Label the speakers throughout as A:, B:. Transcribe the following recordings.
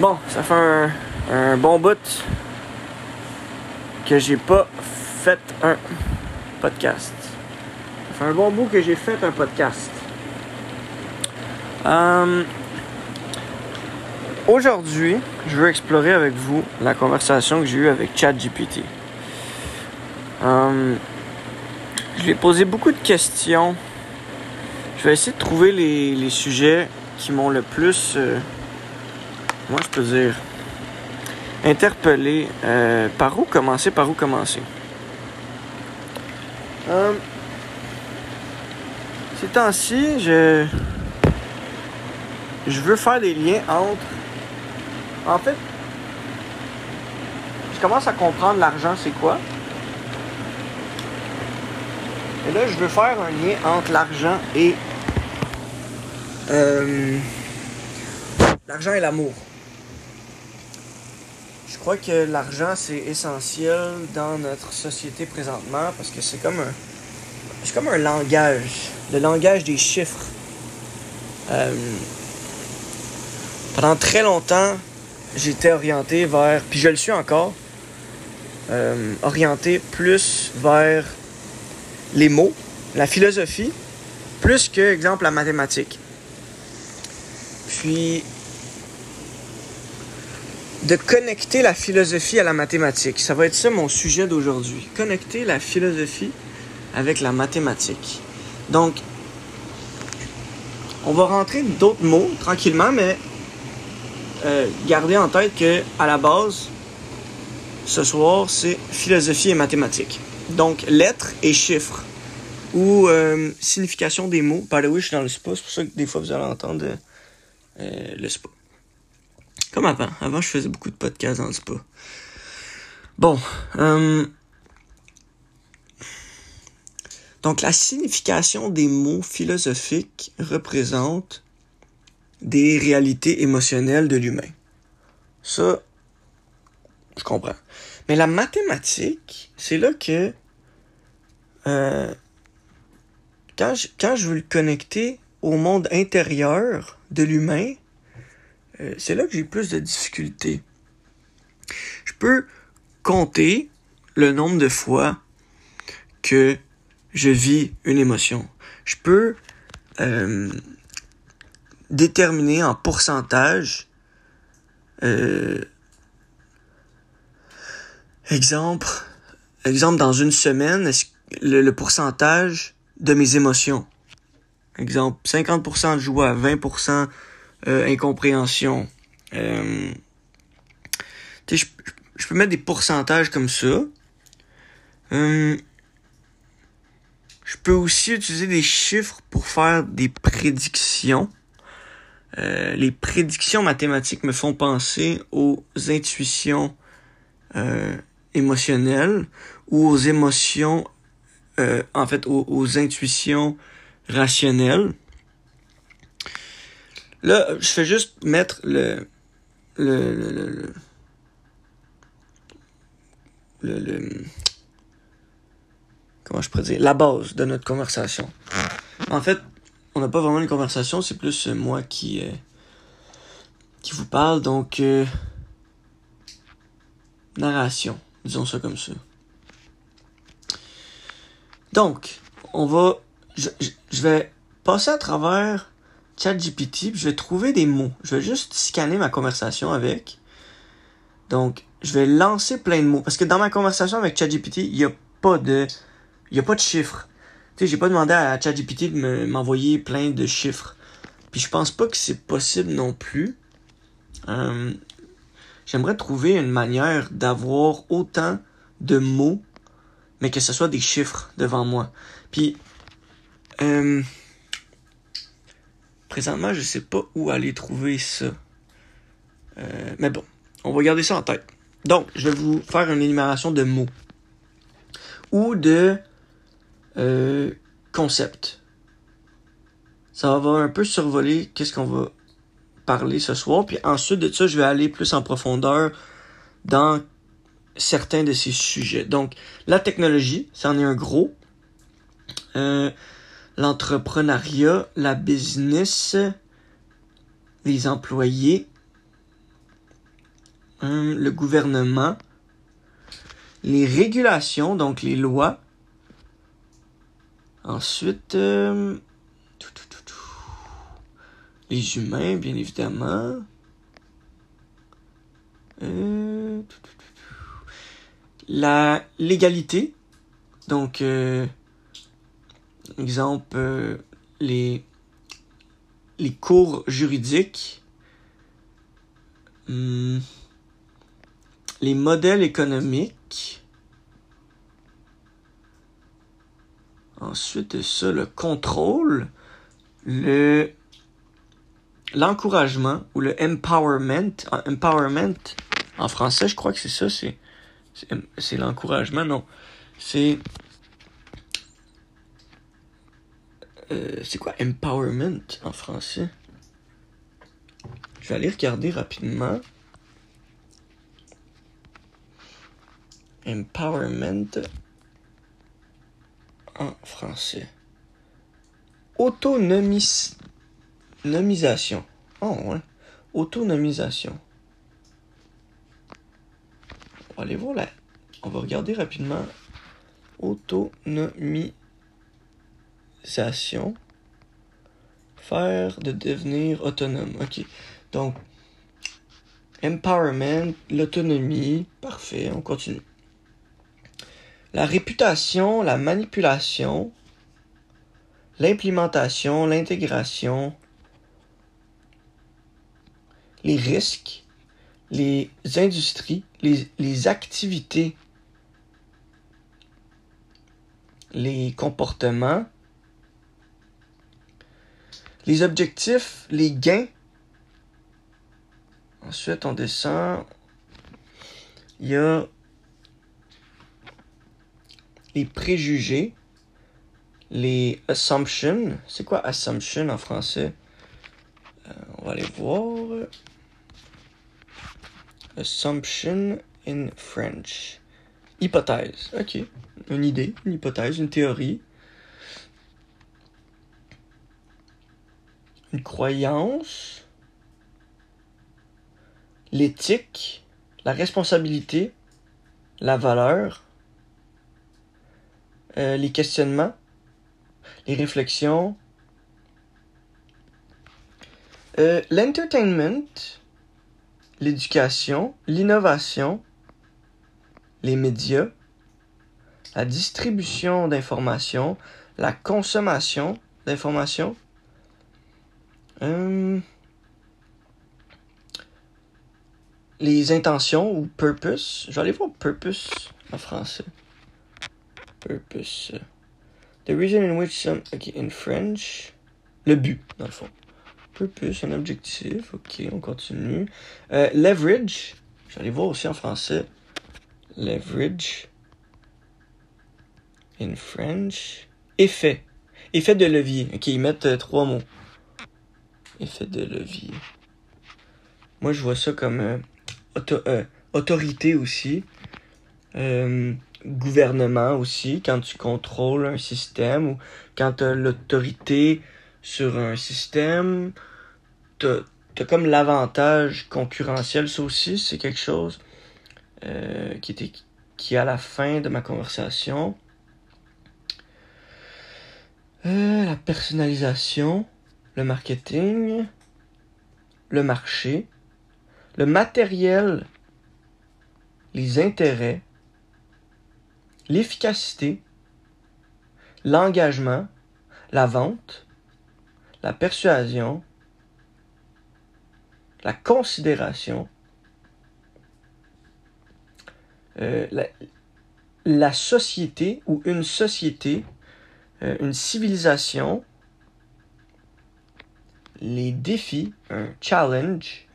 A: Bon, ça fait un, bon bout que j'ai pas fait un podcast. Ça fait un bon bout que j'ai fait un podcast. Euh, Aujourd'hui, je veux explorer avec vous la conversation que j'ai eue avec ChatGPT. Euh, je lui ai posé beaucoup de questions. Je vais essayer de trouver les, les sujets qui m'ont le plus, euh, moi je peux dire, interpellé. Euh, par où commencer, par où commencer? Euh, ces temps-ci, je, je veux faire des liens entre en fait, je commence à comprendre l'argent, c'est quoi? Et là, je veux faire un lien entre l'argent et. Euh, l'argent et l'amour. Je crois que l'argent, c'est essentiel dans notre société présentement parce que c'est comme un. C'est comme un langage. Le langage des chiffres. Euh, pendant très longtemps, j'étais orienté vers, puis je le suis encore, euh, orienté plus vers les mots, la philosophie, plus que, exemple, la mathématique. Puis, de connecter la philosophie à la mathématique. Ça va être ça mon sujet d'aujourd'hui. Connecter la philosophie avec la mathématique. Donc, on va rentrer d'autres mots tranquillement, mais euh, gardez en tête que à la base, ce soir, c'est philosophie et mathématiques. Donc, lettres et chiffres. Ou euh, signification des mots. Par the way, je suis dans le spa, c'est pour ça que des fois vous allez entendre euh, le spa. Comme avant. Avant, je faisais beaucoup de podcasts dans le spa. Bon. donc, la signification des mots philosophiques représente des réalités émotionnelles de l'humain. Ça, je comprends. Mais la mathématique, c'est là que euh, quand je veux le connecter au monde intérieur de l'humain, euh, c'est là que j'ai plus de difficultés. Je peux compter le nombre de fois que je vis une émotion. Je peux euh, déterminé en pourcentage. Euh, exemple, exemple, dans une semaine, le, le, pourcentage de mes émotions? Exemple, 50% de joie, 20% euh, incompréhension. Euh, je, peux mettre des pourcentages comme ça. Euh, je peux aussi utiliser des chiffres pour faire des prédictions. Les prédictions mathématiques me font penser aux intuitions émotionnelles ou aux émotions, en fait, aux, intuitions rationnelles. Là, je fais juste mettre le, le, le, le, comment je pourrais dire, la base de notre conversation. En fait, on n'a pas vraiment une conversation, c'est plus euh, moi qui, euh, qui vous parle. Donc, euh, narration, disons ça comme ça. Donc, on va, je vais passer à travers ChatGPT, je vais trouver des mots. Je vais juste scanner ma conversation avec. Donc, je vais lancer plein de mots parce que dans ma conversation avec ChatGPT, il n'y a pas de, il pas de chiffres sais, j'ai pas demandé à ChatGPT de m'envoyer plein de chiffres. Puis je pense pas que c'est possible non plus. Euh, j'aimerais trouver une manière d'avoir autant de mots, mais que ce soit des chiffres devant moi. Puis, euh, présentement, je sais pas où aller trouver ça. Euh, mais bon, on va garder ça en tête. Donc, je vais vous faire une énumération de mots. Ou de euh, concept. Ça va un peu survoler qu'est-ce qu'on va parler ce soir. Puis ensuite de ça, je vais aller plus en profondeur dans certains de ces sujets. Donc, la technologie, ça en est un gros. Euh, L'entrepreneuriat, la business, les employés, Hum, le gouvernement. Les régulations, donc les lois. Ensuite, euh, les humains, bien évidemment. Euh, la légalité. Donc, euh, exemple, euh, les, les cours juridiques. Hmm, les modèles économiques. Ensuite ça, le contrôle, le l'encouragement ou le empowerment. Empowerment, en français, je crois que c'est ça, c'est l'encouragement, non. C'est euh, c'est quoi empowerment en français? Je vais aller regarder rapidement. Empowerment en français. Autonomisation. Oh. Autonomisation. On va voir là. On va regarder rapidement. Autonomisation. Faire de devenir autonome. Ok. Donc, empowerment, l'autonomie. Parfait, on continue. La réputation, la manipulation, l'implémentation, l'intégration, les risques, les industries, les, les, activités, les comportements, les objectifs, les gains. Ensuite, on descend. Il y a les préjugés, les assumptions. C'est quoi assumption en français? Euh, on va aller voir. Assumption in French. Hypothèse. Ok. Une idée, une hypothèse, une théorie. Une croyance. L'éthique. La responsabilité. La valeur. Euh, les questionnements, les réflexions, euh, l'entertainment, l'éducation, l'innovation, les médias, la distribution d'informations, la consommation d'informations, euh, les intentions ou purpose. Je vais aller voir purpose en français. Purpose. The reason in which some. Ok, in French. Le but, dans le fond. Purpose, un objectif. Ok, on continue. Euh, leverage. J'allais voir aussi en français. Leverage. In French. Effet. Effet de levier. Ok, ils mettent euh, trois mots. Effet de levier. Moi, je vois ça comme euh, euh autorité aussi. Euh, gouvernement aussi, quand tu contrôles un système ou quand tu as l'autorité sur un système, tu as, comme l'avantage concurrentiel. Ça aussi, c'est quelque chose euh, qui était qui à la fin de ma conversation. La personnalisation, le marketing, le marché, le matériel, les intérêts, l'efficacité, l'engagement, la vente, la persuasion, la considération, euh, la, société ou une société, euh, une civilisation, les défis, un challenge,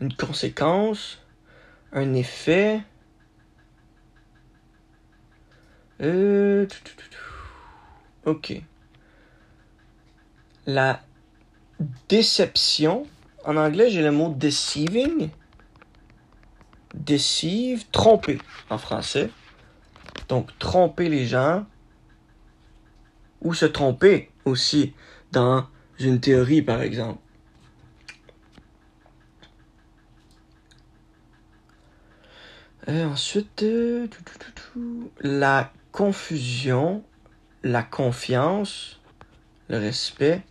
A: une conséquence, un effet. Euh... Ok. La déception. En anglais, j'ai le mot deceiving. Deceive, tromper en français. Donc, tromper les gens ou se tromper aussi dans une théorie, par exemple. Et ensuite, euh, la confusion, la confiance, le respect,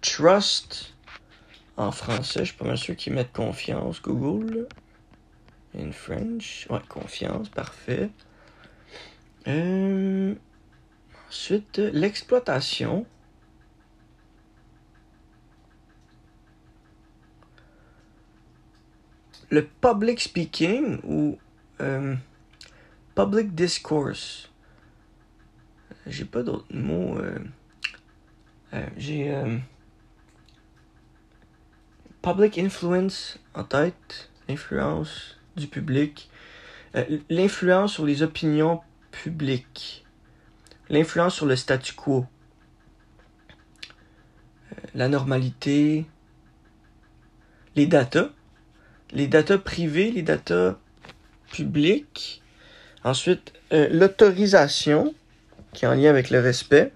A: trust. En français, je suis pas sûr qu'ils mettent confiance, Google. In French, ouais, confiance, parfait. Euh, ensuite, l'exploitation. Le public speaking ou euh, public discourse. J'ai pas d'autres mots. euh, euh, J'ai public influence en tête, influence du public, l'influence sur les opinions publiques, l'influence sur le statu quo, Euh, la normalité, les datas, les datas privés, les datas publics, ensuite euh, l'autorisation qui est en lien avec le respect.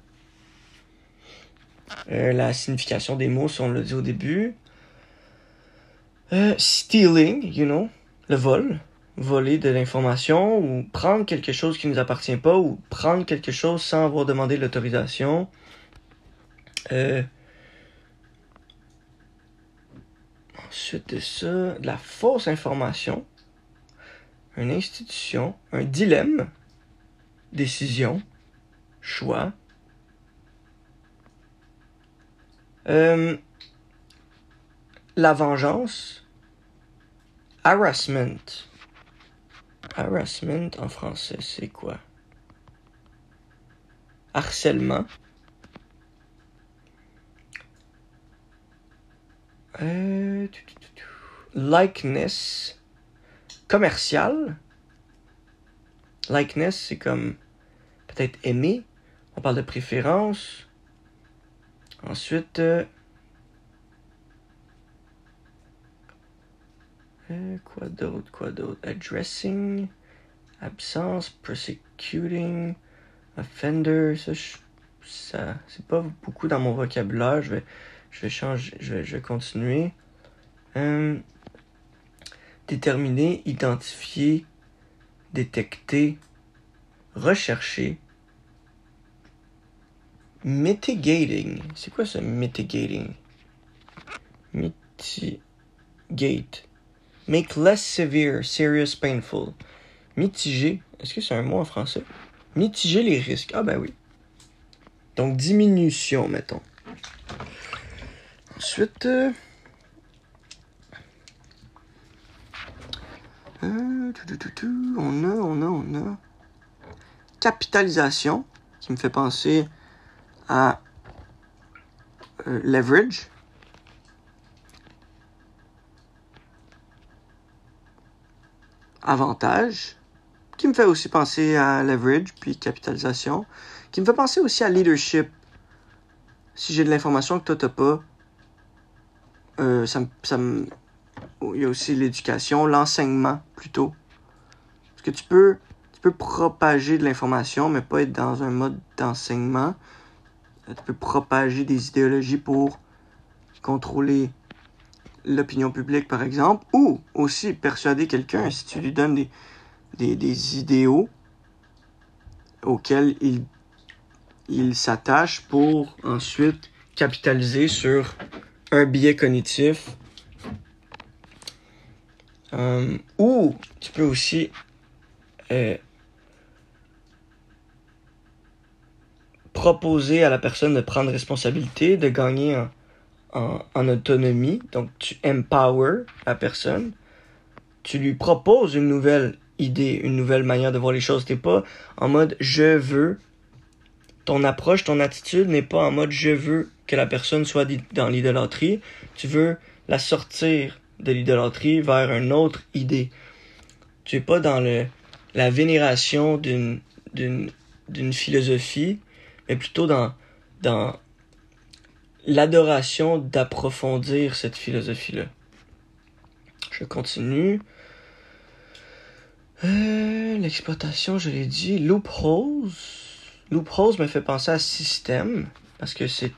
A: Euh, la signification des mots, si on l'a dit au début. Stealing, you know, le vol. Voler de l'information ou prendre quelque chose qui ne nous appartient pas ou prendre quelque chose sans avoir demandé l'autorisation. Euh, ensuite de ça, de la fausse information. Une institution, un dilemme, décision, choix. Euh, la vengeance. Harassment. Harassment en français, c'est quoi? Harcèlement. Euh. Likeness. Commercial. Likeness, c'est comme peut-être aimer. On parle de préférence. Ensuite, euh, euh, quoi d'autre, quoi d'autre? Addressing, absence, persecuting, offender. Ça, c'est pas beaucoup dans mon vocabulaire. Je vais, je vais changer, je vais, je vais continuer. Euh, déterminer, identifier, détecter, rechercher. Mitigating. C'est quoi ça, mitigating? Mitigate. Make less severe, serious, painful. Mitiger. Est-ce que c'est un mot en français? Mitiger les risques. Ah ben oui. Donc diminution, mettons. Ensuite. euh, euh, on a, on a, on a. Capitalisation, qui me fait penser à euh, leverage. Avantage, qui me fait aussi penser à leverage, puis capitalisation, qui me fait penser aussi à leadership. Si j'ai de l'information que toi t'as pas, euh, ça ça me- il y a aussi l'éducation, l'enseignement plutôt. Parce que tu peux, tu peux propager de l'information, mais pas être dans un mode d'enseignement. Tu peux propager des idéologies pour contrôler l'opinion publique, par exemple, ou aussi persuader quelqu'un si tu lui donnes des, des, idéaux auxquels il, il s'attache pour ensuite capitaliser sur un biais cognitif. Euh, ou tu peux aussi euh, proposer à la personne de prendre responsabilité, de gagner en, en, autonomie. Donc, tu empower la personne. Tu lui proposes une nouvelle idée, une nouvelle manière de voir les choses. T'es pas en mode je veux. Ton approche, ton attitude n'est pas en mode je veux que la personne soit dans l'idolâtrie. Tu veux la sortir de l'idolâtrie vers une autre idée. Tu es pas dans le, la vénération d'une, d'une philosophie, mais plutôt dans, dans l'adoration d'approfondir cette philosophie-là. Je continue. Euh, l'exploitation, je l'ai dit. Loopholes. Loopholes me fait penser à système, parce que c'est,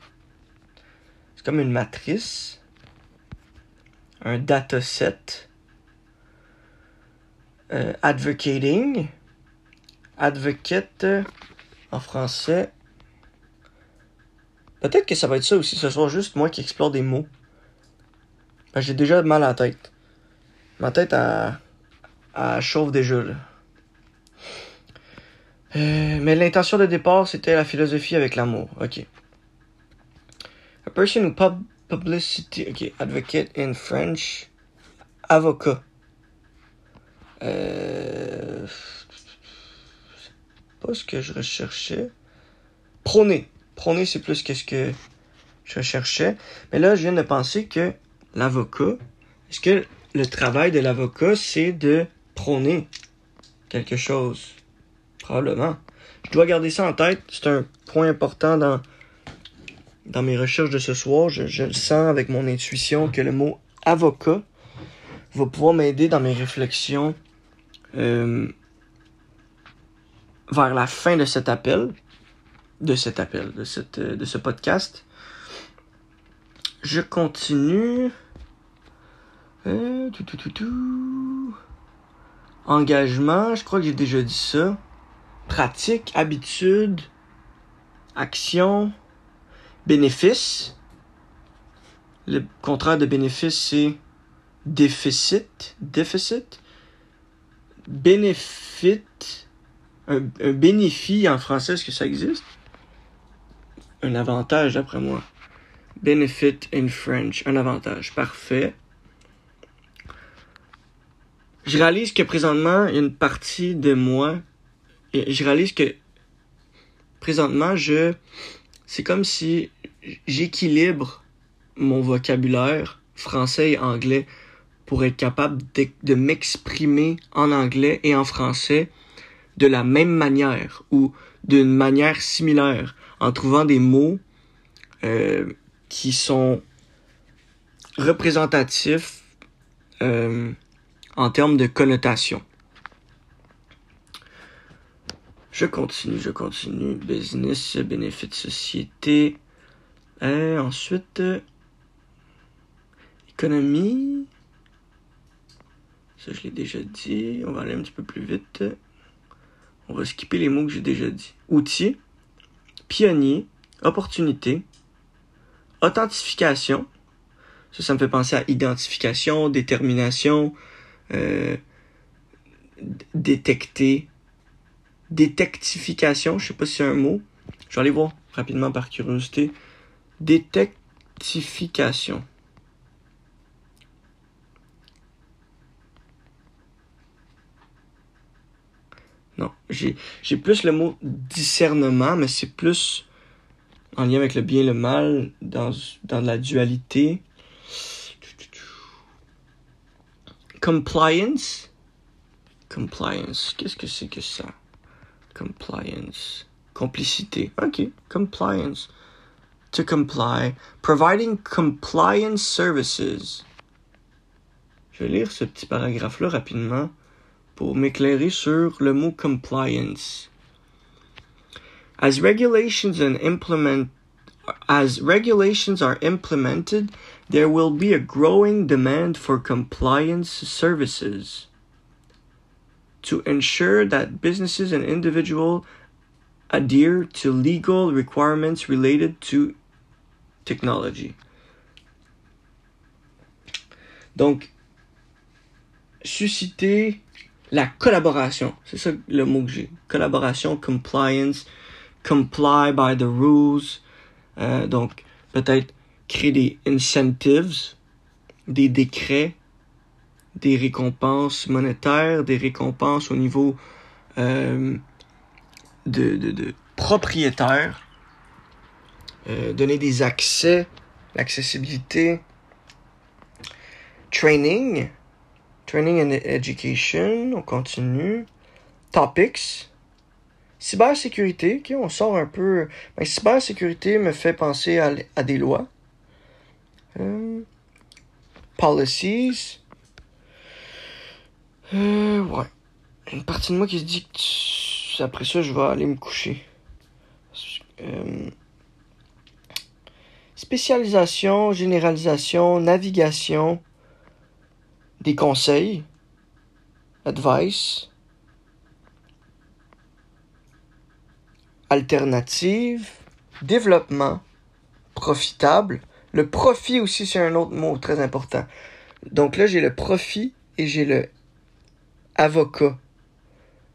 A: c'est comme une matrice. Un dataset. euh, advocating. Advocate en français. Peut-être que ça va être ça aussi, ce soit juste moi qui explore des mots. Ben, j'ai déjà mal à la tête. Ma tête, a chauffe déjà, là. Euh, mais l'intention de départ, c'était la philosophie avec l'amour. Ok. A person who pub publicity. Ok. Advocate in French. Avocat. Euh, pas ce que je recherchais. Prôner. Prôner, c'est plus que ce que je recherchais. Mais là, je viens de penser que l'avocat. Est-ce que le travail de l'avocat, c'est de prôner quelque chose? Probablement. Je dois garder ça en tête. C'est un point important dans, mes recherches de ce soir. Je, le sens avec mon intuition que le mot avocat va pouvoir m'aider dans mes réflexions euh, vers la fin de cet appel, de cet appel, de, cette, de ce podcast. Je continue. Euh, tout, tout, tout, tout. Engagement, je crois que j'ai déjà dit ça pratique, habitude, action, bénéfice. Le contraire de bénéfice, c'est déficit. Déficit. Bénéfice. Un, un bénéfice en français, est-ce que ça existe? Un avantage, d'après moi. Benefit in French. Un avantage. Parfait. Je réalise que présentement, une partie de moi je réalise que présentement, je c'est comme si j'équilibre mon vocabulaire français et anglais pour être capable de, m'exprimer en anglais et en français de la même manière ou d'une manière similaire en trouvant des mots euh, qui sont représentatifs euh, en termes de connotation. Je continue, je continue. Business, bénéfice, société. Et ensuite, économie. Ça, je l'ai déjà dit. On va aller un petit peu plus vite. On va skipper les mots que j'ai déjà dit. Outils, pionnier, opportunité, authentification. Ça, ça me fait penser à identification, détermination, euh, détecter, détectification, je sais pas si c'est un mot. Je vais aller voir rapidement par curiosité. Détectification. Non, j'ai, plus le mot discernement, mais c'est plus en lien avec le bien et le mal, dans, dans la dualité. Compliance? Compliance. Qu'est-ce que c'est que ça? Compliance. Complicité. OK. Compliance. To comply. Providing compliance services. Je vais lire ce petit paragraphe-là rapidement pour m'éclairer sur le mot compliance. As regulations and implement as regulations are implemented, there will be a growing demand for compliance services to ensure that businesses and individuals adhere to legal requirements related to technology. Donc, susciter la collaboration. C'est ça le mot que j'ai. Collaboration, compliance, comply by the rules. Euh, donc, peut-être créer des incentives, des décrets des récompenses monétaires, des récompenses au niveau euh, de, de, de euh, donner des accès, l'accessibilité, training, training and education, on continue, topics, cybersécurité, ok, on sort un peu, mais ben, cybersécurité me fait penser à, des lois, euh, policies, euh, ouais. Une partie de moi qui se dit que après ça, je vais aller me coucher. Euh, spécialisation, généralisation, navigation, des conseils. advice, alternative, développement, profitable. Le profit aussi, c'est un autre mot très important. Donc là, j'ai le profit et j'ai le avocat.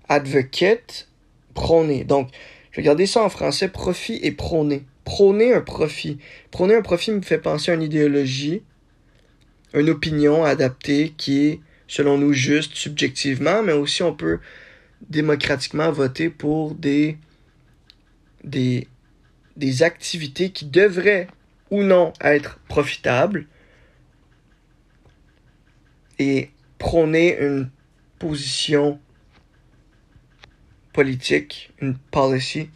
A: Advocate, prôner. Donc, je vais garder ça en français, profit et prôner. Prôner un profit. Prôner un profit me fait penser à une idéologie, une opinion adaptée qui est, selon nous, juste subjectivement, mais aussi on peut démocratiquement voter pour des, activités qui devraient ou non être profitables et prôner une position politique, une policy.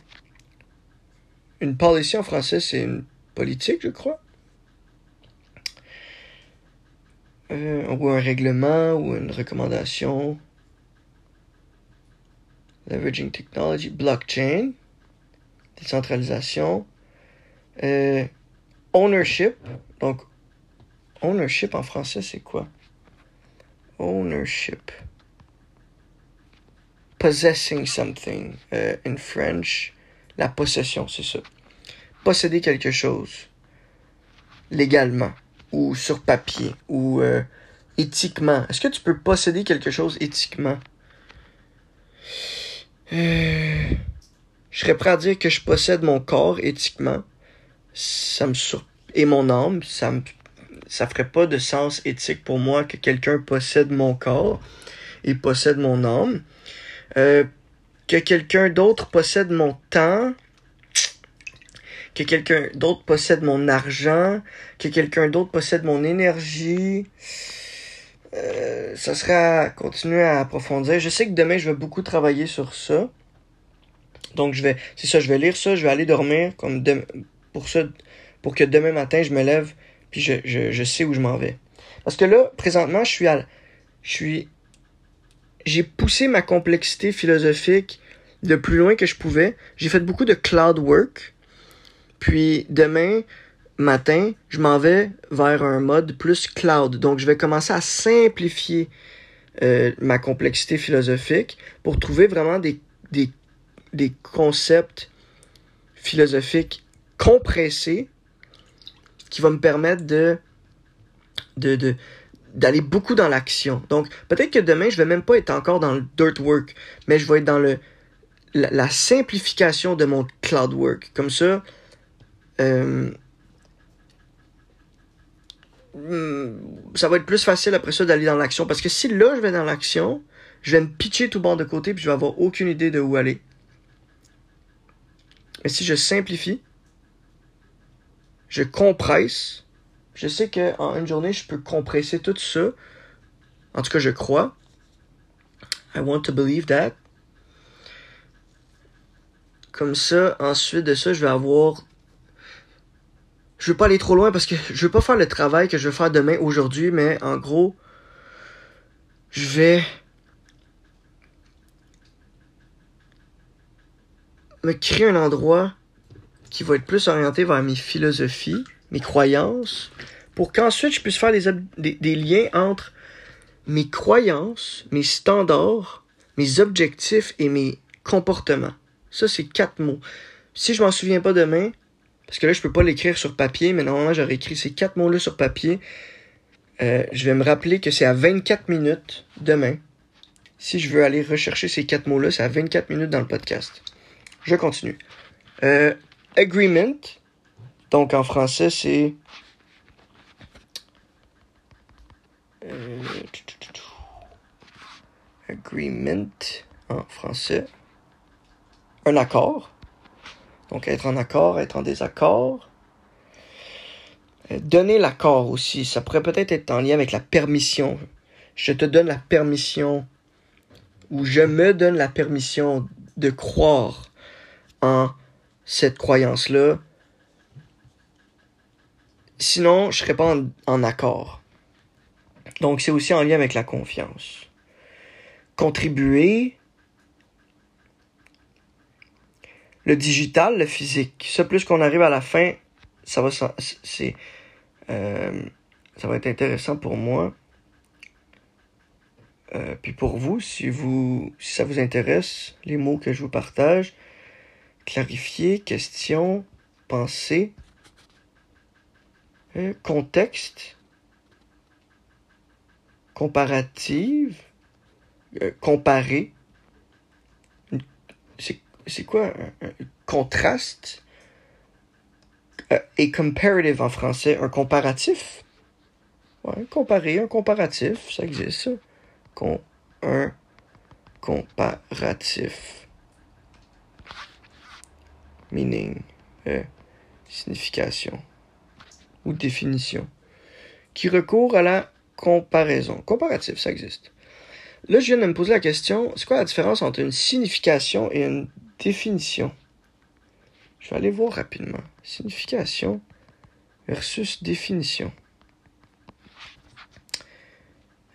A: Une policy en français, c'est une politique, je crois. Euh, ou un règlement, ou une recommandation. Leveraging technology, blockchain, décentralisation, euh, ownership. Donc, ownership en français, c'est quoi? Ownership. Possessing something. Uh, in French, la possession, c'est ça. Posséder quelque chose. Légalement. Ou sur papier. Ou euh, éthiquement. Est-ce que tu peux posséder quelque chose éthiquement? Euh, je serais prêt à dire que je possède mon corps éthiquement. Ça me sur... Et mon âme, ça me ça ferait pas de sens éthique pour moi que quelqu'un possède mon corps et possède mon âme. Euh, que quelqu'un d'autre possède mon temps, que quelqu'un d'autre possède mon argent, que quelqu'un d'autre possède mon énergie. Euh, ça serait à continuer à approfondir. Je sais que demain, je vais beaucoup travailler sur ça. Donc, je vais, c'est ça, je vais lire ça, je vais aller dormir pour ça, pour que demain matin, je me lève puis je, sais où je m'en vais. Parce que là, présentement, je suis à, je j'ai poussé ma complexité philosophique le plus loin que je pouvais. J'ai fait beaucoup de cloud work. Puis demain matin, je m'en vais vers un mode plus cloud. Donc je vais commencer à simplifier euh, ma complexité philosophique pour trouver vraiment des, des, des concepts philosophiques compressés qui va me permettre de, de, d'aller beaucoup dans l'action. Donc, peut-être que demain, je vais même pas être encore dans le dirt work, mais je vais être dans le, la, simplification de mon cloud work. Comme ça, euh, hmm, ça va être plus facile après ça d'aller dans l'action. Parce que si là, je vais dans l'action, je vais me pitcher tout bord de côté, puis je vais avoir aucune idée de où aller. Mais si je simplifie, je compresse. Je sais qu'en une journée, je peux compresser tout ça. En tout cas, je crois. I want to believe that. Comme ça, ensuite de ça, je vais avoir. Je veux pas aller trop loin parce que je veux pas faire le travail que je vais faire demain, aujourd'hui, mais en gros, je vais me créer un endroit qui va être plus orienté vers mes philosophies, mes croyances, pour qu'ensuite je puisse faire des, des, liens entre mes croyances, mes standards, mes objectifs et mes comportements. Ça, c'est quatre mots. Si je m'en souviens pas demain, parce que là, je peux pas l'écrire sur papier, mais normalement, j'aurais écrit ces quatre mots-là sur papier. Euh, je vais me rappeler que c'est à 24 minutes demain. Si je veux aller rechercher ces quatre mots-là, c'est à 24 minutes dans le podcast. Je continue. Euh, agreement. Donc en français, c'est. Euh, agreement en français. Un accord. Donc être en accord, être en désaccord. Euh, donner l'accord aussi, ça pourrait peut-être être en lien avec la permission. Je te donne la permission ou je me donne la permission de croire en cette croyance-là. Sinon, je serais pas en, accord. Donc, c'est aussi en lien avec la confiance. Contribuer. Le digital, le physique. Ça, plus qu'on arrive à la fin, ça va, c'est, euh, ça va être intéressant pour moi. Euh, puis pour vous, si ça vous intéresse, les mots que je vous partage, clarifier, question, pensée, euh, contexte, comparative, comparer. C'est quoi un, contraste euh, et comparative en français, un comparatif? Ouais, comparer, un comparatif, ça existe un comparatif. Meaning, euh, signification ou définition. Qui recourt à la comparaison. Comparatif, ça existe. Là, je viens de me poser la question, c'est quoi la différence entre une signification et une définition? Je vais aller voir rapidement. Signification versus définition.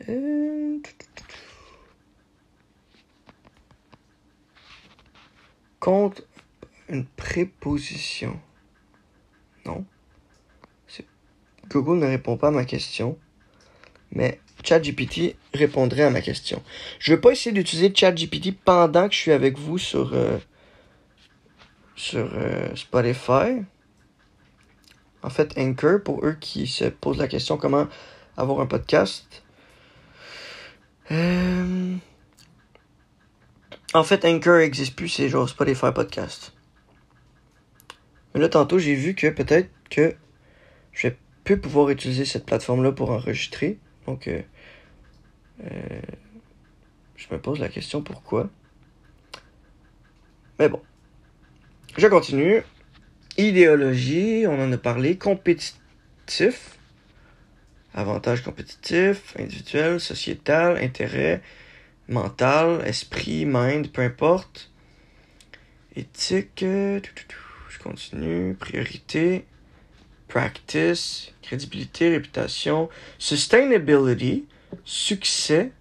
A: Euh, une préposition. Non. Google ne répond pas à ma question. Mais ChatGPT répondrait à ma question. Je ne vais pas essayer d'utiliser ChatGPT pendant que je suis avec vous sur, euh, sur euh, Spotify. En fait, Anchor, pour eux qui se posent la question comment avoir un podcast. Euh, en fait, Anchor n'existe plus, c'est genre Spotify Podcast. Mais là, tantôt, j'ai vu que peut-être que je vais pouvoir utiliser cette plateforme-là pour enregistrer. Donc, euh, je me pose la question pourquoi. Mais bon. Je continue. Idéologie, on en a parlé. Compétitif. Avantage compétitif, individuel, sociétal, intérêt, mental, esprit, mind, peu importe. Éthique, je continue. Priorité, practice, crédibilité, réputation, sustainability, succès,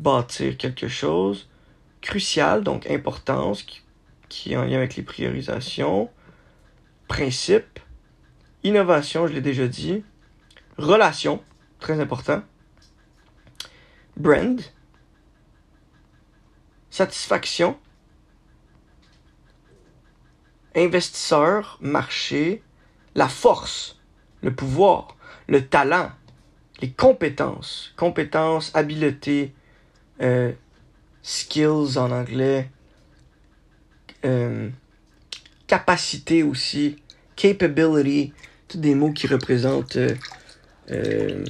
A: bâtir quelque chose, crucial, donc importance, qui, est en lien avec les priorisations, principe, innovation, je l'ai déjà dit, relation, très important, brand, satisfaction, investisseur, marché, la force, le pouvoir, le talent, les compétences, compétences, habiletés, euh, skills en anglais, euh, capacité aussi, capability, tous des mots qui représentent euh,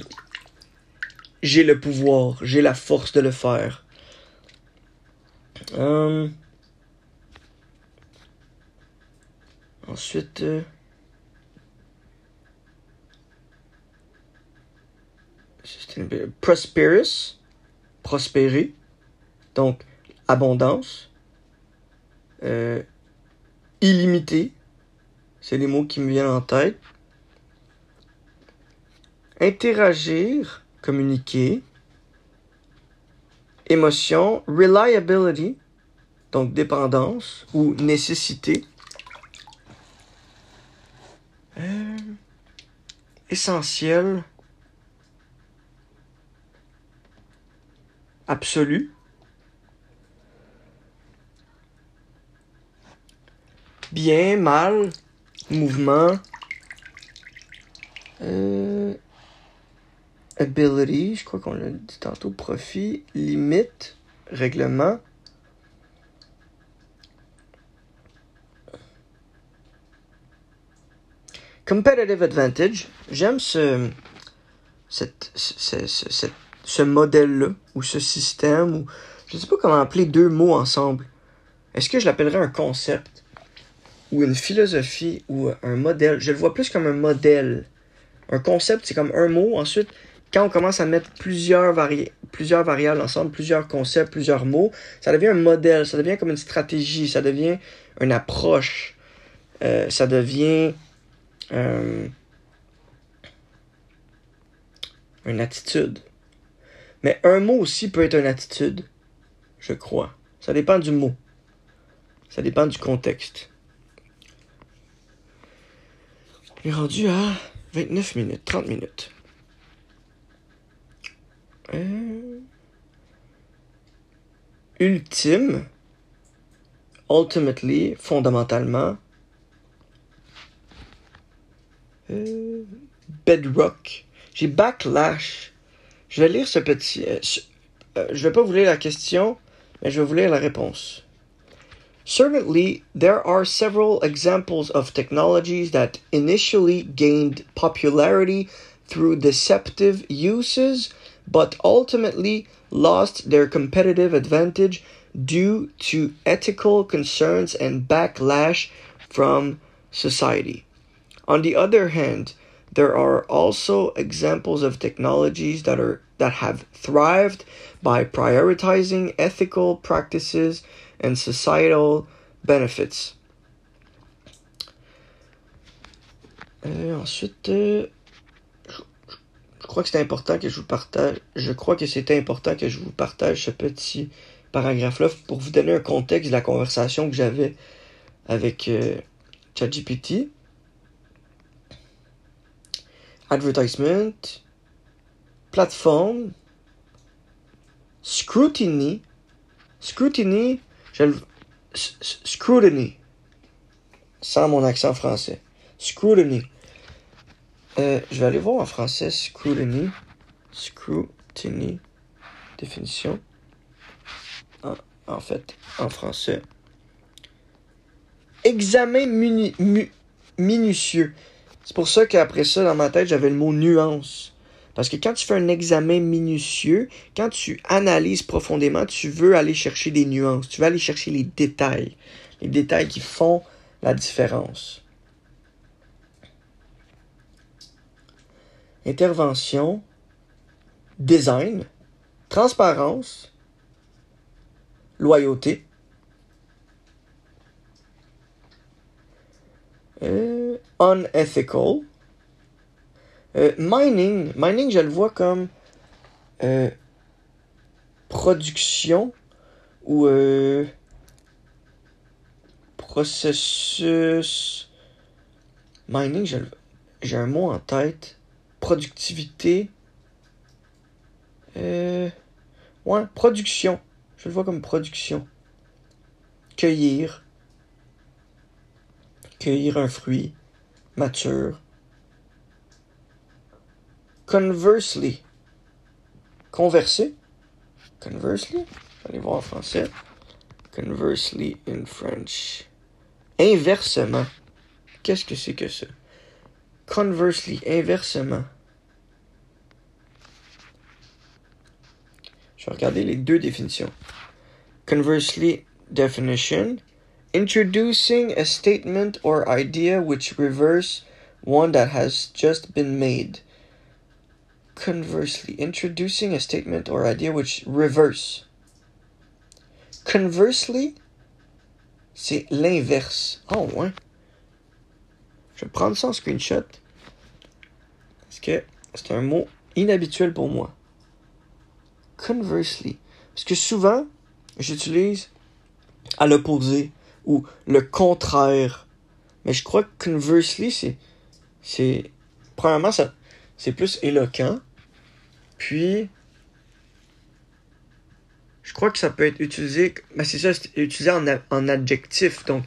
A: j'ai le pouvoir, j'ai la force de le faire. ensuite, prosperous, prospérer, donc abondance, euh, illimité, c'est les mots qui me viennent en tête, interagir, communiquer, émotion, reliability, donc dépendance ou nécessité, euh, essentiel, absolu. Bien, mal, mouvement. Euh, ability, je crois qu'on l'a dit tantôt, profit, limite, règlement. Competitive advantage, j'aime ce, cette, cette, ce modèle-là, ou ce système, ou je ne sais pas comment appeler deux mots ensemble. Est-ce que je l'appellerais un concept, ou une philosophie, ou un modèle Je le vois plus comme un modèle. Un concept, c'est comme un mot. Ensuite, quand on commence à mettre plusieurs, vari plusieurs variables ensemble, plusieurs concepts, plusieurs mots, ça devient un modèle, ça devient comme une stratégie, ça devient une approche, euh, ça devient euh, une attitude. Mais un mot aussi peut être une attitude, je crois. Ça dépend du mot. Ça dépend du contexte. On est rendu à 29 minutes, 30 minutes. Euh, ultime. Ultimately, fondamentalement. Euh, bedrock. J'ai backlash. Je vais lire ce petit. Euh, euh, je vais pas vous lire la question, mais je vais vous lire la réponse. Certainly, there are several examples of technologies that initially gained popularity through deceptive uses, but ultimately lost their competitive advantage due to ethical concerns and backlash from society. On the other hand, there are also examples of technologies that are that have thrived by prioritizing ethical practices and societal benefits. Euh, ensuite, euh, je, crois que c'est important que je vous partage. Je crois que c'est important que je vous partage ce petit paragraphe-là pour vous donner un contexte de la conversation que j'avais avec euh, ChatGPT. Advertisement, plateforme, scrutiny, scrutiny, scrutiny, sans mon accent français, scrutiny. Euh, je vais aller voir en français scrutiny, scrutiny, définition. En, fait, en français. Examen minutieux. C'est pour ça qu'après ça, dans ma tête, j'avais le mot nuance. Parce que quand tu fais un examen minutieux, quand tu analyses profondément, tu veux aller chercher des nuances, tu veux aller chercher les détails, les détails qui font la différence. Intervention, design, transparence, loyauté. Euh, unethical. Euh, mining, mining, je le vois comme euh, production ou euh, processus. Mining, j'ai un mot en tête. Productivité. Ouais, production. Je le vois comme production. Cueillir. Cueillir un fruit mature. Conversely. Converser. Conversely. Allez voir en français. Conversely in French. Inversement. Qu'est-ce que c'est que ça? Conversely, inversement. Je vais regarder les deux définitions. Conversely, definition. Introducing a statement or idea which reverse one that has just been made. Conversely, introducing a statement or idea which reverse. Conversely, c'est l'inverse. Oh, ouais. Je vais prendre ça en screenshot. Parce que c'est un mot inhabituel pour moi. Conversely. Parce que souvent, j'utilise à l'opposé ou le contraire. Mais je crois que conversely, c'est. C'est. Premièrement, ça, c'est plus éloquent. Puis. Je crois que ça peut être utilisé. Mais c'est ça, c'est utilisé en, adjectif. Donc,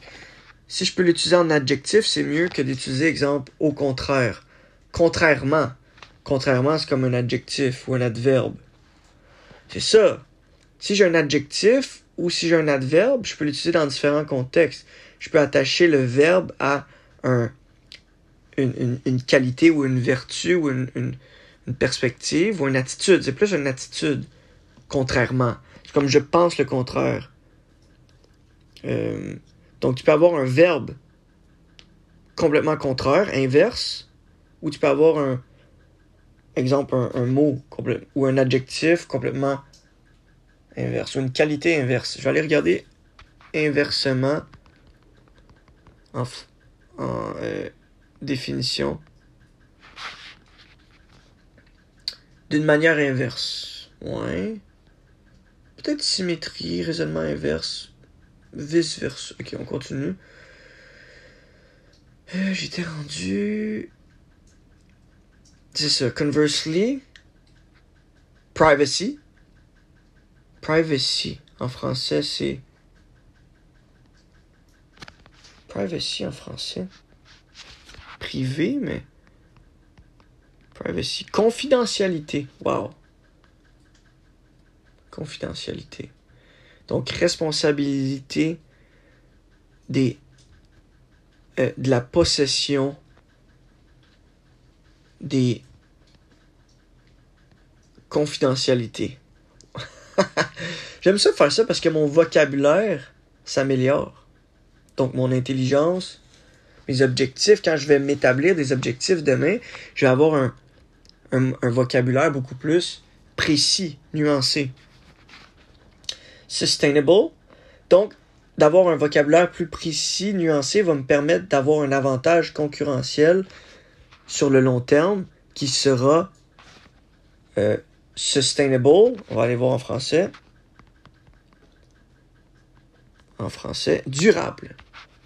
A: si je peux l'utiliser en adjectif, c'est mieux que d'utiliser, exemple, au contraire. Contrairement. Contrairement, c'est comme un adjectif ou un adverbe. C'est ça. Si j'ai un adjectif ou si j'ai un adverbe, je peux l'utiliser dans différents contextes. Je peux attacher le verbe à un, une, qualité ou une vertu ou une, une perspective ou une attitude. C'est plus une attitude, contrairement. C'est comme je pense le contraire. Euh, donc tu peux avoir un verbe complètement contraire, inverse, ou tu peux avoir un exemple, un, mot ou un adjectif complètement inverse, ou une qualité inverse. Je vais aller regarder inversement en, en euh, définition d'une manière inverse. Ouais. Peut-être symétrie, raisonnement inverse, vice versa. Ok, on continue. Euh, J'étais rendu. C'est ça. Conversely, privacy. Privacy en français, c'est. Privacy en français. Privé, mais. Privacy. Confidentialité. Wow. Confidentialité. Donc, responsabilité des, euh, de la possession des confidentialités. J'aime ça faire ça parce que mon vocabulaire s'améliore. Donc mon intelligence, mes objectifs, quand je vais m'établir des objectifs demain, je vais avoir un, un vocabulaire beaucoup plus précis, nuancé. Sustainable. Donc, d'avoir un vocabulaire plus précis, nuancé, va me permettre d'avoir un avantage concurrentiel sur le long terme qui sera euh, sustainable. On va aller voir en français. En français, durable.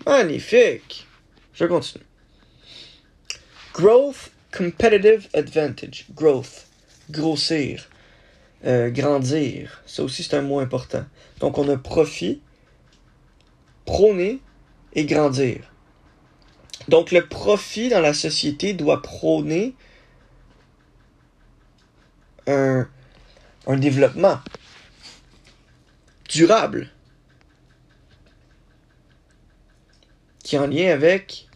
A: Magnifique. Je continue. Growth competitive advantage. Growth. Grossir. Euh, grandir. Ça aussi, c'est un mot important. Donc, on a profit, prôner et grandir. Donc le profit dans la société doit prôner un, développement durable qui est en lien avec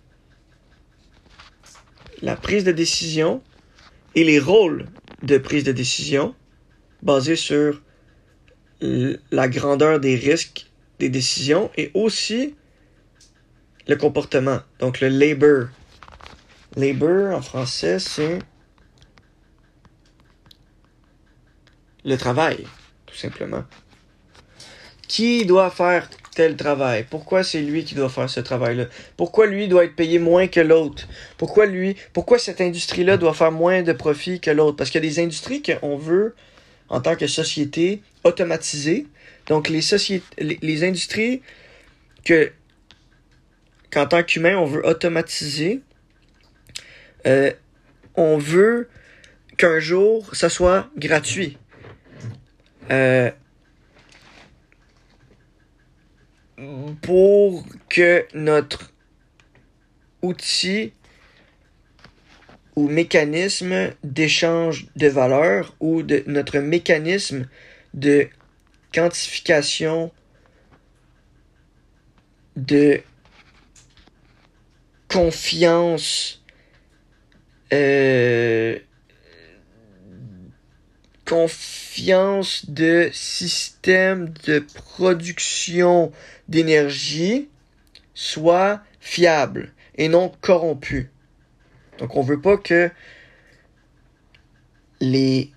A: la prise de décision et les rôles de prise de décision basés sur la grandeur des risques des décisions et aussi le comportement. Donc le labor. Labor en français, c'est le travail, tout simplement. Qui doit faire tel travail? Pourquoi c'est lui qui doit faire ce travail-là? Pourquoi lui doit être payé moins que l'autre? Pourquoi lui, pourquoi cette industrie-là doit faire moins de profit que l'autre? Parce qu'il y a des industries qu'on veut, en tant que société, automatiser. Donc les sociétés, les industries que qu'en tant qu'humain, on veut automatiser. Euh, on veut qu'un jour, ça soit gratuit. Euh, pour que notre outil ou mécanisme d'échange de valeur ou de notre mécanisme de quantification de confiance euh, de système de production d'énergie soit fiable et non corrompu. Donc on veut pas que les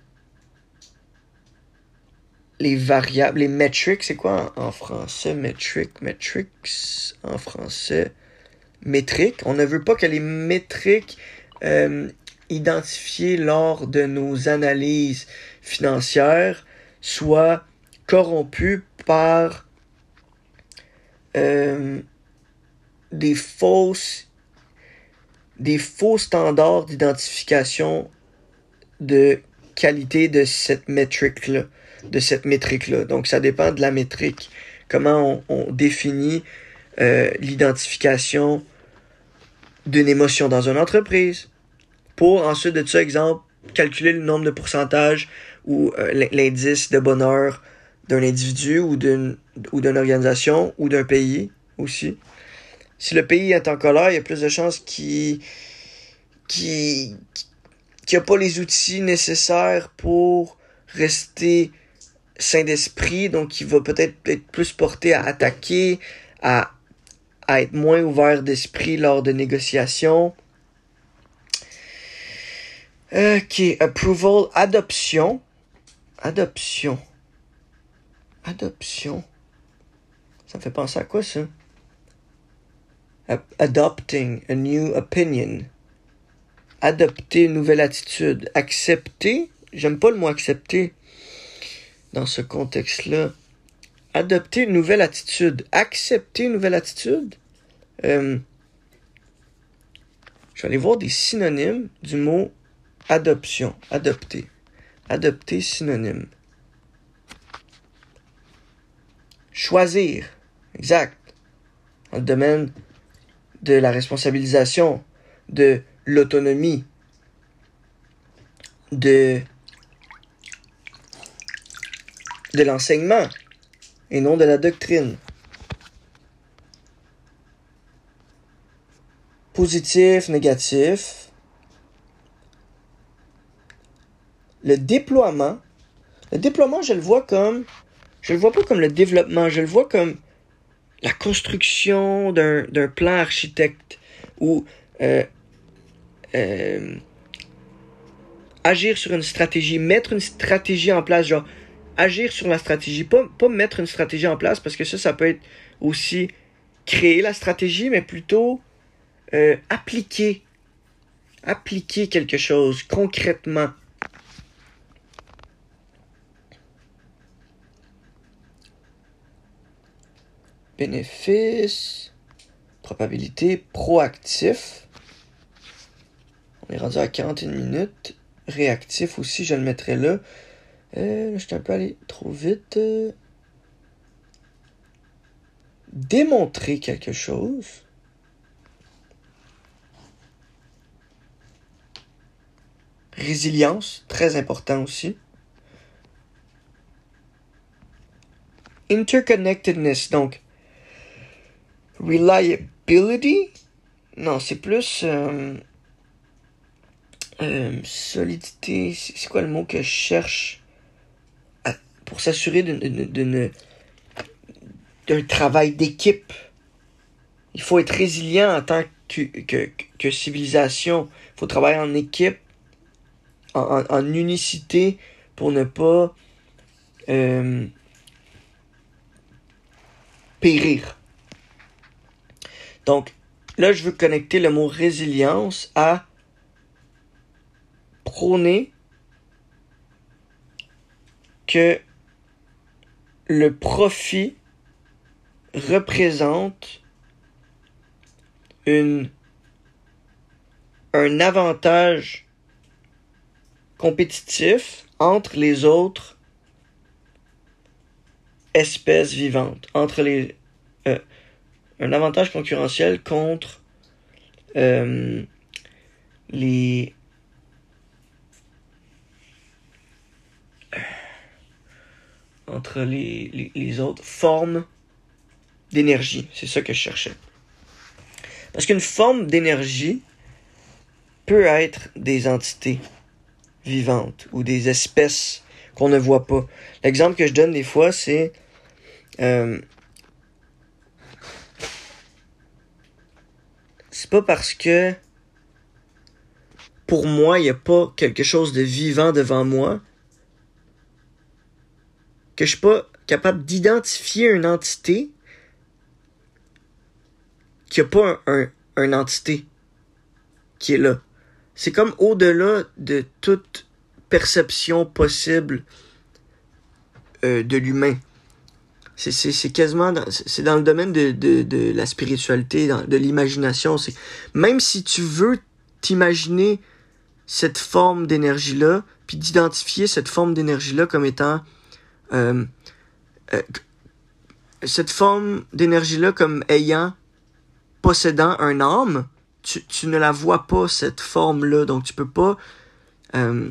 A: les variables, les metrics, c'est quoi en, français? Metric, metrics en français métriques. On ne veut pas que les métriques euh, identifiées lors de nos analyses financières soient corrompues par euh, des fausses des faux standards d'identification de qualité de cette métrique-là, de cette métrique-là. Donc, ça dépend de la métrique. Comment on, définit euh, l'identification d'une émotion dans une entreprise pour ensuite de ça, exemple, calculer le nombre de pourcentage ou euh, l'indice de bonheur d'un individu ou d'une ou d'une organisation ou d'un pays aussi. Si le pays est en colère, il y a plus de chances qu'il qui qui a pas les outils nécessaires pour rester sain d'esprit, donc il va peut-être être plus porté à attaquer, à à être moins ouvert d'esprit lors de négociations. Ok, approval, adoption. Adoption. Adoption. Ça me fait penser à quoi ça? Adopting a new opinion. Adopter une nouvelle attitude. Accepter. J'aime pas le mot accepter dans ce contexte-là adopter une nouvelle attitude, accepter une nouvelle attitude? Euh, je vais aller voir des synonymes du mot adoption, adopter. Adopter synonyme. Choisir. Exact. Dans le domaine de la responsabilisation, de l'autonomie, de, de l'enseignement et non de la doctrine. Positif, négatif. Le déploiement. Le déploiement, je le vois comme. Je le vois pas comme le développement, je le vois comme la construction d'un plan architecte ou euh, euh, agir sur une stratégie, mettre une stratégie en place, genre agir sur la stratégie, pas, mettre une stratégie en place parce que ça, ça peut être aussi créer la stratégie, mais plutôt euh, appliquer, appliquer quelque chose concrètement. Bénéfice, probabilité, proactif. On est rendu à 41 minutes. Réactif aussi, je le mettrai là. Euh, je suis un peu allé trop vite. Démontrer quelque chose. Résilience, très important aussi. Interconnectedness, donc. Reliability. Non, c'est plus. Euh, euh, solidité. C'est quoi le mot que je cherche? Pour s'assurer d'un travail d'équipe. Il faut être résilient en tant que, que, que civilisation. Il faut travailler en équipe en, unicité pour ne pas euh, périr. Donc, là, je veux connecter le mot résilience à prôner que le profit représente un avantage compétitif entre les autres espèces vivantes, entre les un avantage concurrentiel contre euh, les entre les, les autres formes d'énergie. C'est ça que je cherchais. Parce qu'une forme d'énergie peut être des entités vivantes ou des espèces qu'on ne voit pas. L'exemple que je donne des fois, c'est euh, c'est pas parce que pour moi, il n'y a pas quelque chose de vivant devant moi que je suis pas capable d'identifier une entité qui a pas un, un entité qui est là. C'est comme au-delà de toute perception possible euh, de l'humain. C'est quasiment c'est dans le domaine de, de, de la spiritualité, de l'imagination. C'est même si tu veux t'imaginer cette forme d'énergie là, puis d'identifier cette forme d'énergie là comme étant euh, euh, cette forme d'énergie là comme ayant possédant un âme, tu, tu ne la vois pas, cette forme-là. Donc, tu peux pas. Euh,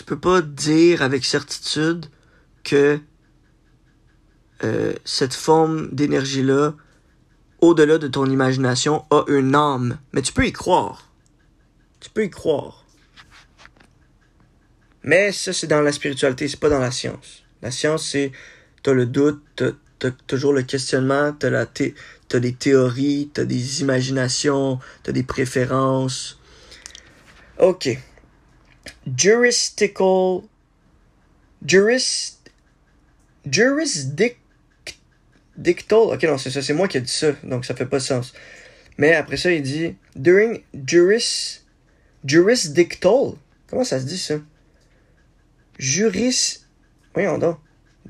A: tu peux pas dire avec certitude que euh, cette forme d'énergie-là, au-delà de ton imagination, a une âme. Mais tu peux y croire. Tu peux y croire. Mais ça, c'est dans la spiritualité, c'est pas dans la science. La science, c'est t'as le doute, t'as, t'as toujours le questionnement, t'as la, t'as des théories, t'as des imaginations, t'as des préférences. Ok. Juristical. Juris. Jurisdictal. Ok, non, c'est ça, c'est moi qui ai dit ça, donc ça fait pas sens. Mais après ça, il dit during juris. Jurisdictal. Comment ça se dit ça? Juris. Voyons donc.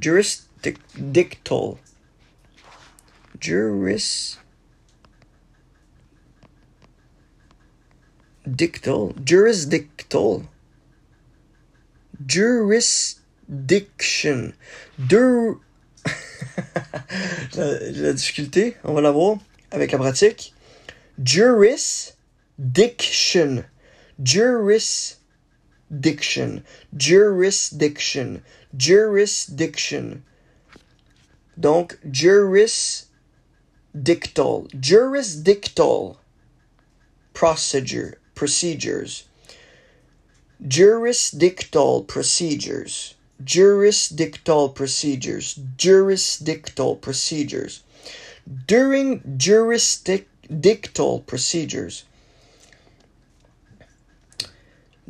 A: Jurisdictal juris Dictal. Jurisdictal. Jurisdiction. Dur... J'ai la difficulté, on va la voir avec la pratique. Jurisdiction. Jurisdiction. Jurisdiction. Jurisdiction. Donc, jurisdictal. Jurisdictal. Procedure. Procedures. Jurisdictal procedures. Jurisdictal procedures. Jurisdictal procedures. During jurisdictal procedures.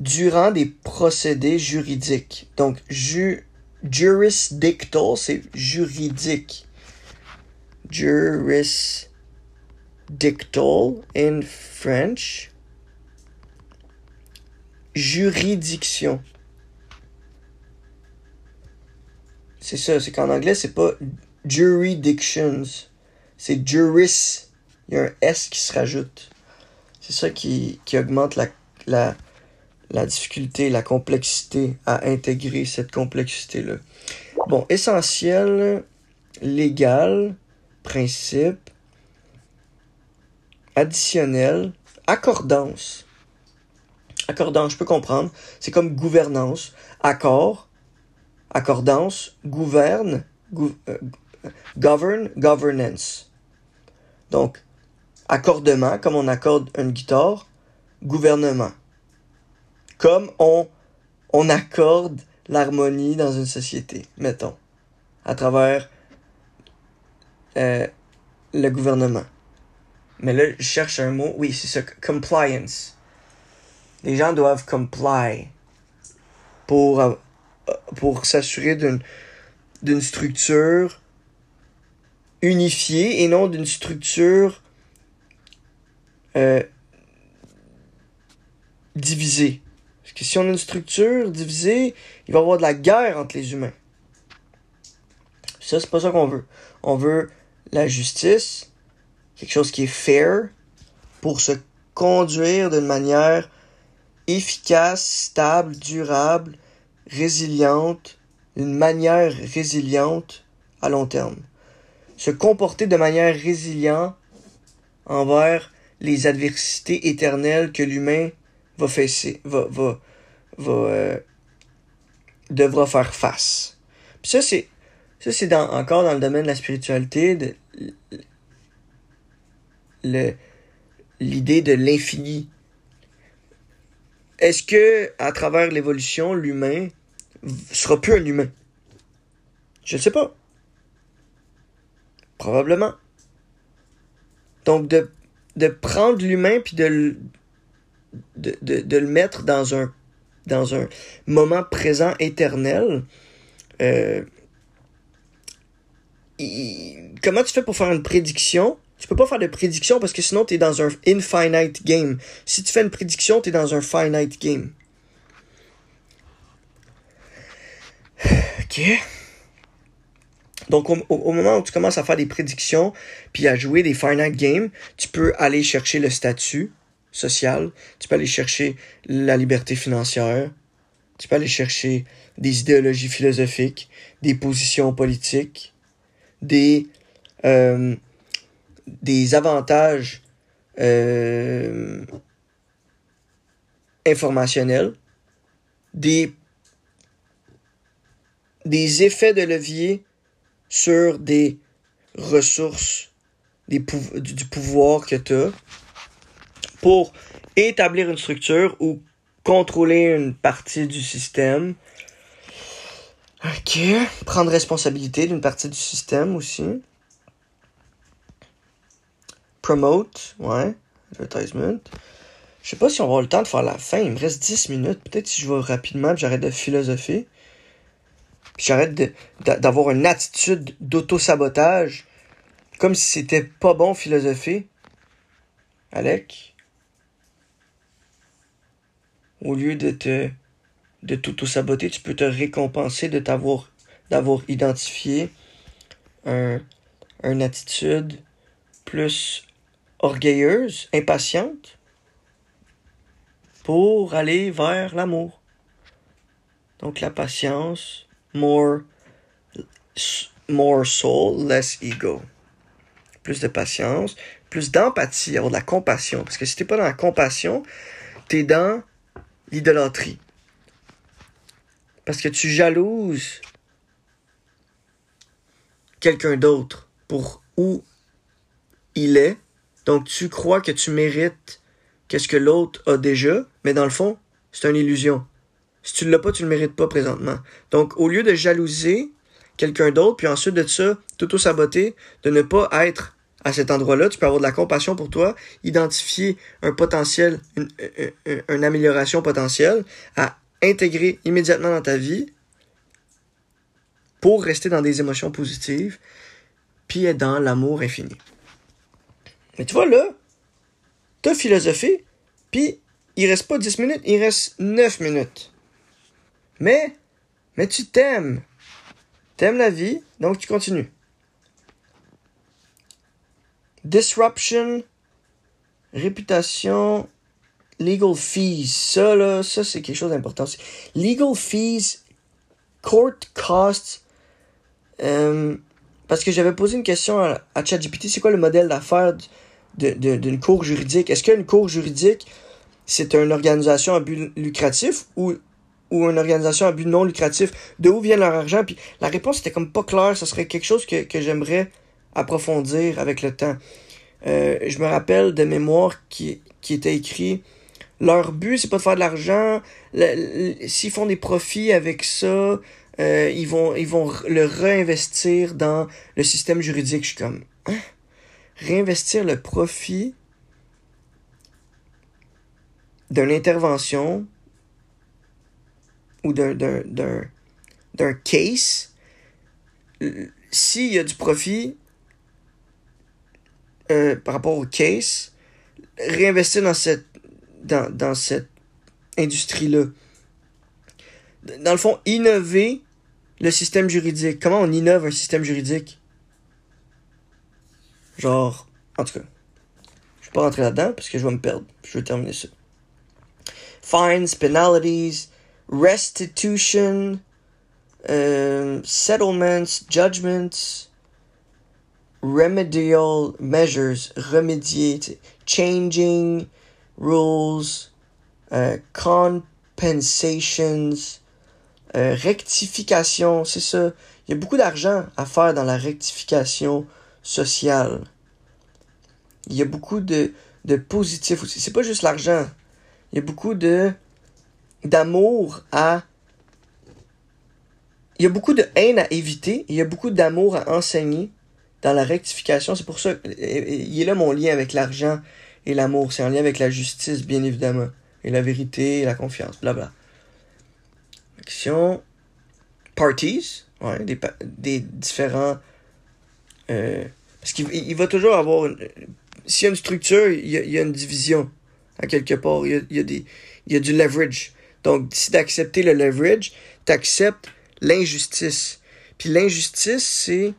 A: Durant des procédés juridiques. Donc, ju jurisdictal, c'est juridique. Jurisdictal in French. Juridiction. C'est ça, c'est qu'en anglais, c'est pas jurisdictions. C'est juris. Il y a un S qui se rajoute. C'est ça qui, qui augmente la, la, la difficulté, la complexité à intégrer cette complexité-là. Bon, essentiel, légal, principe, additionnel, accordance. Accordance, je peux comprendre. C'est comme gouvernance. Accord, accordance, gouverne, euh, govern, governance. Donc, accordement, comme on accorde une guitare, gouvernement. Comme on, on accorde l'harmonie dans une société, mettons, à travers euh, le gouvernement. Mais là, je cherche un mot. Oui, c'est ça, compliance. Les gens doivent comply pour euh, pour s'assurer d'une structure unifiée et non d'une structure euh, divisée. Parce que si on a une structure divisée, il va y avoir de la guerre entre les humains. Ça, c'est pas ça qu'on veut. On veut la justice, quelque chose qui est fair, pour se conduire d'une manière efficace, stable, durable, résiliente, une manière résiliente à long terme. Se comporter de manière résiliente envers les adversités éternelles que l'humain va, fesser, va, va, va euh, devra faire face. Ça, c'est, ça, c'est dans, encore dans le domaine de la spiritualité, de, l'idée de l'infini. Est-ce que, à travers l'évolution, l'humain sera plus un humain? Je ne sais pas. Probablement. Donc, de, prendre l'humain puis de, le mettre dans un, dans un moment présent éternel, euh, comment tu fais pour faire une prédiction? Tu peux pas faire de prédiction parce que sinon tu es dans un infinite game. Si tu fais une prédiction, tu es dans un finite game. OK. Donc, au, moment où tu commences à faire des prédictions, puis à jouer des finite games, tu peux aller chercher le statut social, tu peux aller chercher la liberté financière, tu peux aller chercher des idéologies philosophiques, des positions politiques, des, euh, des avantages euh, informationnels, des des effets de levier sur des ressources des du pouvoir que tu as pour établir une structure ou contrôler une partie du système. Ok. Prendre responsabilité d'une partie du système aussi. Promote, ouais. Advertisement. Je sais pas si on va avoir le temps de faire la fin. Il me reste 10 minutes. Peut-être si je vais rapidement j'arrête de philosopher j'arrête d'avoir une attitude d'auto-sabotage, comme si c'était pas bon philosopher. Alec, au lieu de te de t'auto-saboter, tu peux te récompenser de t'avoir d'avoir identifié un, une attitude plus orgueilleuse, impatiente. pour aller vers l'amour. Donc la patience, more, more soul, less ego. Plus de patience, plus d'empathie, avoir de la compassion. Parce que si t'es pas dans la compassion, t'es dans l'idolâtrie. Parce que tu jalouses quelqu'un d'autre pour où il est. Donc tu crois que tu mérites qu'est-ce que l'autre a déjà, mais dans le fond, c'est une illusion. Si tu l'as pas, tu ne le mérites pas présentement. Donc au lieu de jalouser quelqu'un d'autre, puis ensuite de ça, t'auto-saboter, de ne pas être à cet endroit-là, tu peux avoir de la compassion pour toi, identifier un potentiel, une, une, amélioration potentielle à intégrer immédiatement dans ta vie pour rester dans des émotions positives, puis être dans l'amour infini. Mais tu vois, là, t'as philosophé, puis il reste pas 10 minutes, il reste 9 minutes. Mais, mais tu t'aimes. T'aimes la vie, donc tu continues. Disruption, réputation, legal fees. Ça, là, ça, c'est quelque chose d'important. Legal fees, court costs. Euh, parce que j'avais posé une question à, à ChatGPT, c'est quoi le modèle d'affaires d'une cour juridique? Est-ce qu'une cour juridique, c'est une organisation à but lucratif ou, ou une organisation à but non lucratif? De où vient leur argent? Puis la réponse était comme pas claire. Ça serait quelque chose que, que j'aimerais approfondir avec le temps. Euh, je me rappelle de mémoires qui, qui étaient écrits. Leur but, c'est pas de faire de l'argent. S'ils font des profits avec ça, euh, ils, vont, ils vont le réinvestir dans le système juridique. Je suis comme, hein? Réinvestir le profit d'une intervention ou d'un case, s'il y a du profit, euh, par rapport au case, réinvestir dans cette, dans, dans cette industrie-là. Dans le fond, innover le système juridique. Comment on innove un système juridique? Genre, en tout cas, je vais pas rentrer là-dedans parce que je vais me perdre. Je vais terminer ça. Fines, penalties, restitution, euh, settlements, judgments, remedial measures, remédier, changing rules, uh, compensations, uh, rectification, c'est ça. Il y a beaucoup d'argent à faire dans la rectification sociale. Il y a beaucoup de, de positifs aussi. C'est pas juste l'argent. Il y a beaucoup de d'amour à il y a beaucoup de haine à éviter, il y a beaucoup d'amour à enseigner dans la rectification. C'est pour ça il est là mon lien avec l'argent et l'amour. C'est en lien avec la justice, bien évidemment. Et la vérité la confiance. Blabla. Action. Parties. Ouais, des, des différents. Euh, parce qu'il il va toujours avoir. S'il y a une structure, il y a, une division. À quelque part. Il y a, y a du leverage. Donc, si d'accepter le leverage, tu acceptes l'injustice. Puis l'injustice, c'est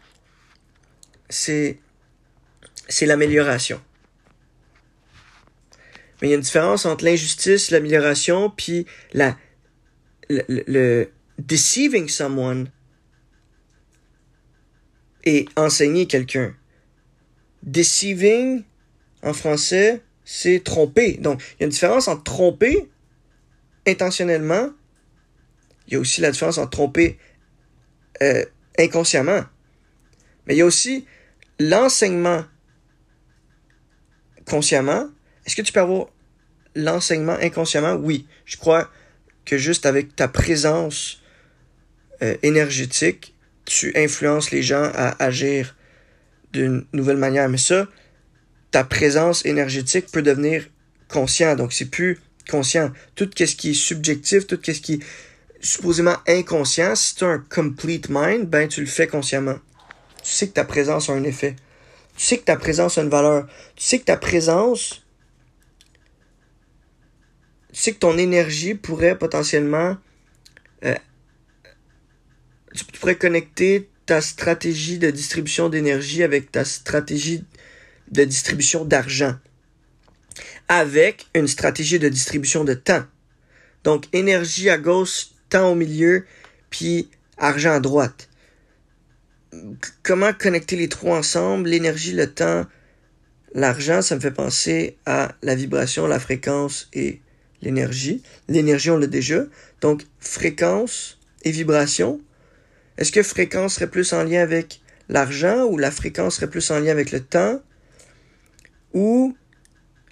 A: c'est, c'est l'amélioration. Mais il y a une différence entre l'injustice, l'amélioration, puis la, le, le, deceiving someone et enseigner quelqu'un. Deceiving, en français, c'est tromper. Donc, il y a une différence entre tromper intentionnellement. Il y a aussi la différence entre tromper euh, inconsciemment. Mais il y a aussi l'enseignement consciemment, est-ce que tu peux avoir l'enseignement inconsciemment? Oui. Je crois que juste avec ta présence euh, énergétique, tu influences les gens à agir d'une nouvelle manière. Mais ça, ta présence énergétique peut devenir conscient. Donc, c'est plus conscient. Tout ce qui est subjectif, tout ce qui est supposément inconscient, si tu as un complete mind, ben, tu le fais consciemment. Tu sais que ta présence a un effet. Tu sais que ta présence a une valeur. Tu sais que ta présence, tu sais que ton énergie pourrait potentiellement, tu pourrais connecter ta stratégie de distribution d'énergie avec ta stratégie de distribution d'argent. avec une stratégie de distribution de temps. Donc, énergie à gauche, temps au milieu, puis argent à droite. Comment connecter les trois ensemble, l'énergie, le temps, l'argent, ça me fait penser à la vibration, la fréquence et l'énergie. L'énergie, on l'a déjà. Donc, fréquence et vibration. Est-ce que fréquence serait plus en lien avec l'argent ou la fréquence serait plus en lien avec le temps? Ou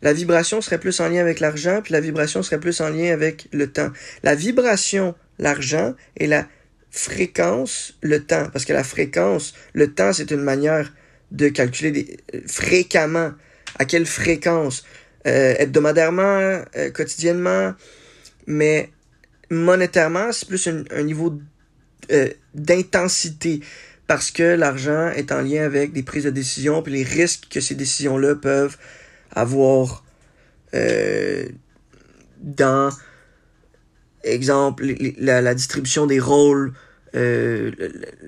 A: la vibration serait plus en lien avec l'argent, puis la vibration serait plus en lien avec le temps? La vibration, l'argent, et la fréquence, le temps. Parce que la fréquence, le temps, c'est une manière de calculer des, fréquemment. À quelle fréquence? Euh, hebdomadairement, euh, quotidiennement. Mais monétairement, c'est plus un, niveau euh, d'intensité. Parce que l'argent est en lien avec des prises de décision, puis les risques que ces décisions-là peuvent avoir euh, dans, exemple, la, distribution des rôles, euh,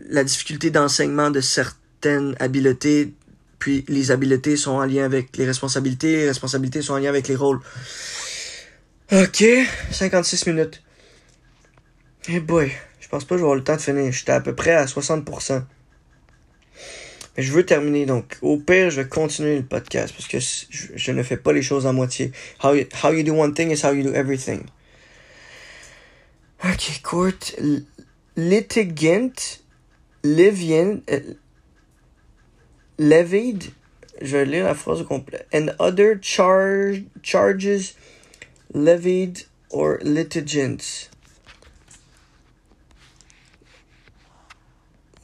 A: la difficulté d'enseignement de certaines habiletés, puis les habiletés sont en lien avec les responsabilités, les responsabilités sont en lien avec les rôles. Ok, 56 minutes. Eh boy, je pense pas que je vais avoir le temps de finir. J'étais à peu près à 60%. Mais je veux terminer, donc au pire, je vais continuer le podcast parce que je, je ne fais pas les choses à moitié. How you, how you do one thing is how you do everything. Ok, court. Litigant, Livian, uh, levied, je vais lire la phrase au complet. And other charge, charges levied or litigants.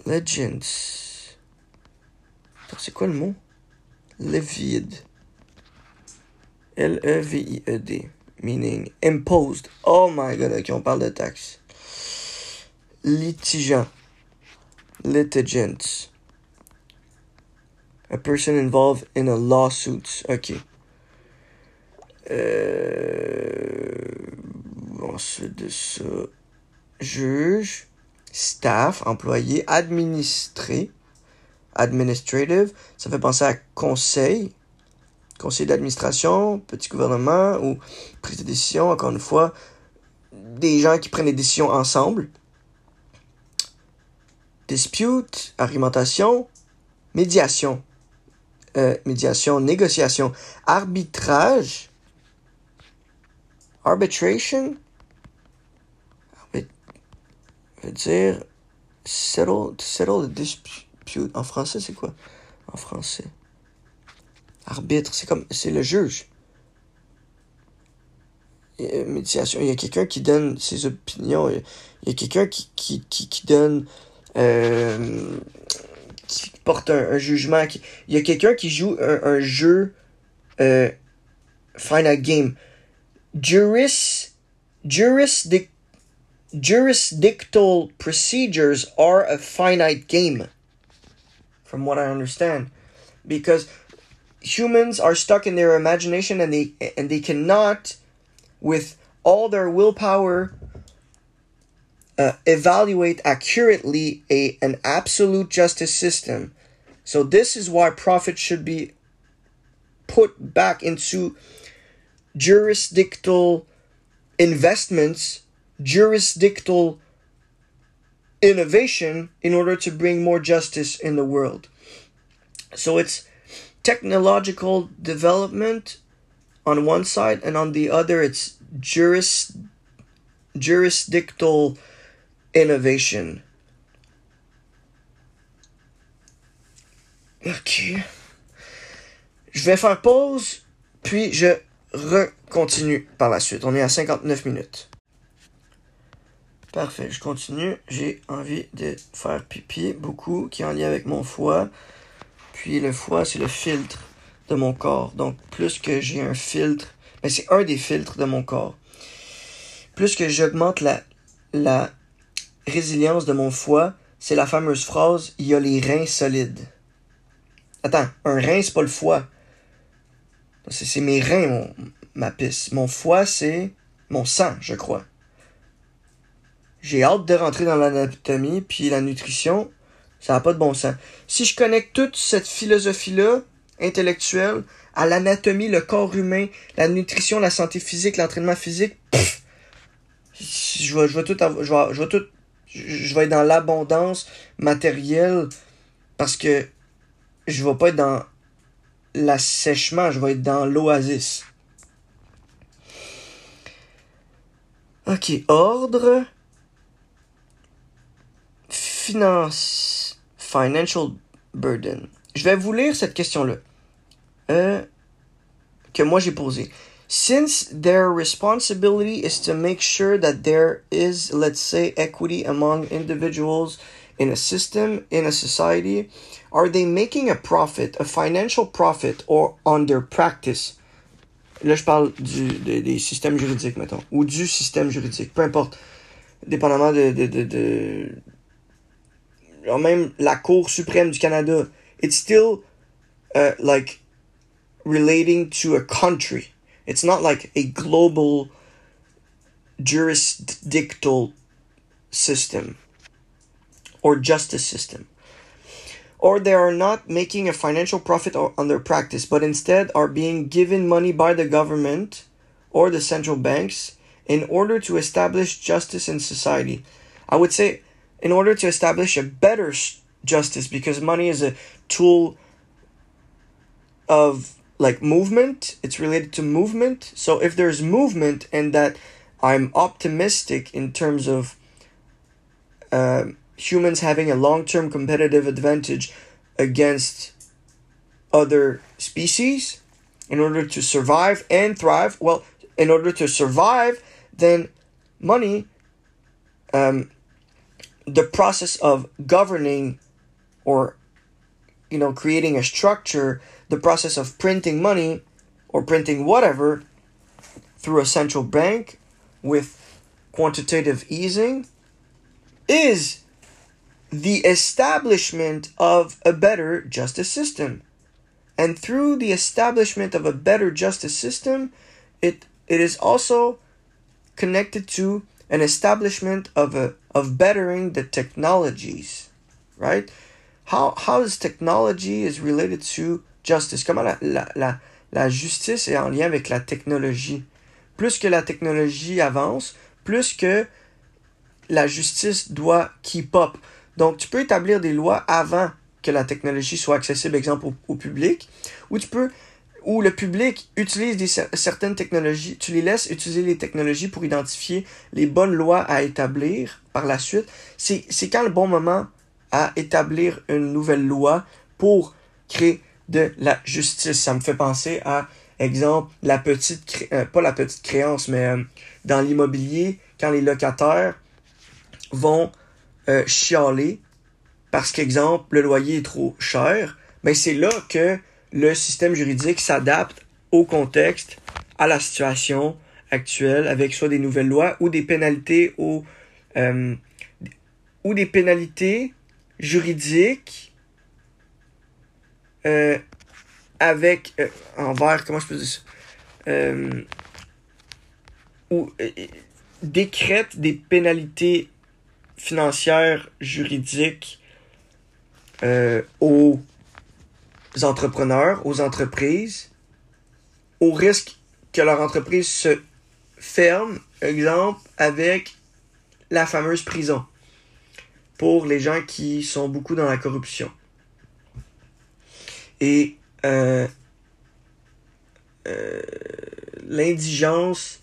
A: Legends. C'est quoi le mot? Levied. L-E-V-I-E-D. Meaning imposed. Oh my god, ok, on parle de taxes. Litigeant. Litigants. A person involved in a lawsuit. Ok. Euh, ensuite de ça. Juge. Staff, employé, administré administrative, ça fait penser à conseil, conseil d'administration, petit gouvernement ou prise de décision, encore une fois, des gens qui prennent des décisions ensemble. Dispute, argumentation, médiation, euh, médiation, négociation, arbitrage, arbitration, veut dire settle, settle the dispute en français, c'est quoi? En français. Arbitre, c'est comme. C'est le juge. médiation. Il y a quelqu'un qui donne ses opinions. Il y a, quelqu'un qui, qui, qui, donne. Euh, qui porte un, jugement. il y a quelqu'un qui joue un, jeu. Euh, final game. Juris. Jurisdic, jurisdictal procedures are a finite game from what I understand, because humans are stuck in their imagination and they and they cannot, with all their willpower, uh, evaluate accurately a an absolute justice system. So this is why profit should be put back into jurisdictal investments, jurisdictal innovation in order to bring more justice in the world. So it's technological development on one side, and on the other, it's juris, jurisdictal innovation. Ok. Je vais faire pause, puis je recontinue par la suite. On est à 59 minutes. Parfait, je continue. J'ai envie de faire pipi beaucoup, qui est en lien avec mon foie. Puis le foie, c'est le filtre de mon corps. Donc, plus que j'ai un filtre, mais c'est un des filtres de mon corps. Plus que j'augmente la, la résilience de mon foie, c'est la fameuse phrase il y a les reins solides. Attends, un rein, c'est pas le foie. C'est mes reins, mon, ma pisse. Mon foie, c'est mon sang, je crois. J'ai hâte de rentrer dans l'anatomie, puis la nutrition, ça n'a pas de bon sens. Si je connecte toute cette philosophie-là, intellectuelle, à l'anatomie, le corps humain, la nutrition, la santé physique, l'entraînement physique, je vais, je vais tout, je vais, je vais tout, je vais être dans l'abondance matérielle parce que je vais pas être dans l'assèchement, je vais être dans l'oasis. Ok, ordre. Financial burden. Je vais vous lire cette question-là. Euh, que moi j'ai posée. Since their responsibility is to make sure that there is, let's say, equity among individuals in a system, in a society, are they making a profit, a financial profit, or on their practice? Là, je parle du, des systèmes juridiques, mettons, ou du système juridique, peu importe, dépendamment de, de même la Cour suprême du Canada, it's still uh, like relating to a country. It's not like a global jurisdictal system or justice system. Or they are not making a financial profit on their practice, but instead are being given money by the government or the central banks in order to establish justice in society. I would say, in order to establish a better justice, because money is a tool of like movement. It's related to movement. So if there's movement and that i'm optimistic in terms of uh, humans having a long-term competitive advantage against other species in order to survive and thrive well in order to survive then money um, the process of governing or you know creating a structure the process of printing money or printing whatever through a central bank with quantitative easing is the establishment of a better justice system. And through the establishment of a better justice system, it, it is also connected to an establishment of a of bettering the technologies, right? How how is technology is related to justice, comment la, la, la, la justice est en lien avec la technologie. Plus que la technologie avance, plus que la justice doit keep up. Donc, tu peux établir des lois avant que la technologie soit accessible, exemple, au, public, ou tu peux, ou le public utilise certaines technologies, tu les laisses utiliser les technologies pour identifier les bonnes lois à établir par la suite. C'est quand le bon moment à établir une nouvelle loi pour créer de la justice. Ça me fait penser à, exemple, la petite, euh, pas la petite créance, mais euh, dans l'immobilier, quand les locataires vont euh, chialer parce qu'exemple, le loyer est trop cher, mais ben, c'est là que le système juridique s'adapte au contexte, à la situation actuelle, avec soit des nouvelles lois ou des pénalités ou, ou des pénalités juridiques euh, avec euh, envers comment je peux dire ça? Euh, ou décrète des pénalités financières juridiques aux entrepreneurs, aux entreprises, au risque que leur entreprise se ferme, exemple, avec la fameuse prison pour les gens qui sont beaucoup dans la corruption. Et euh, euh, l'indigence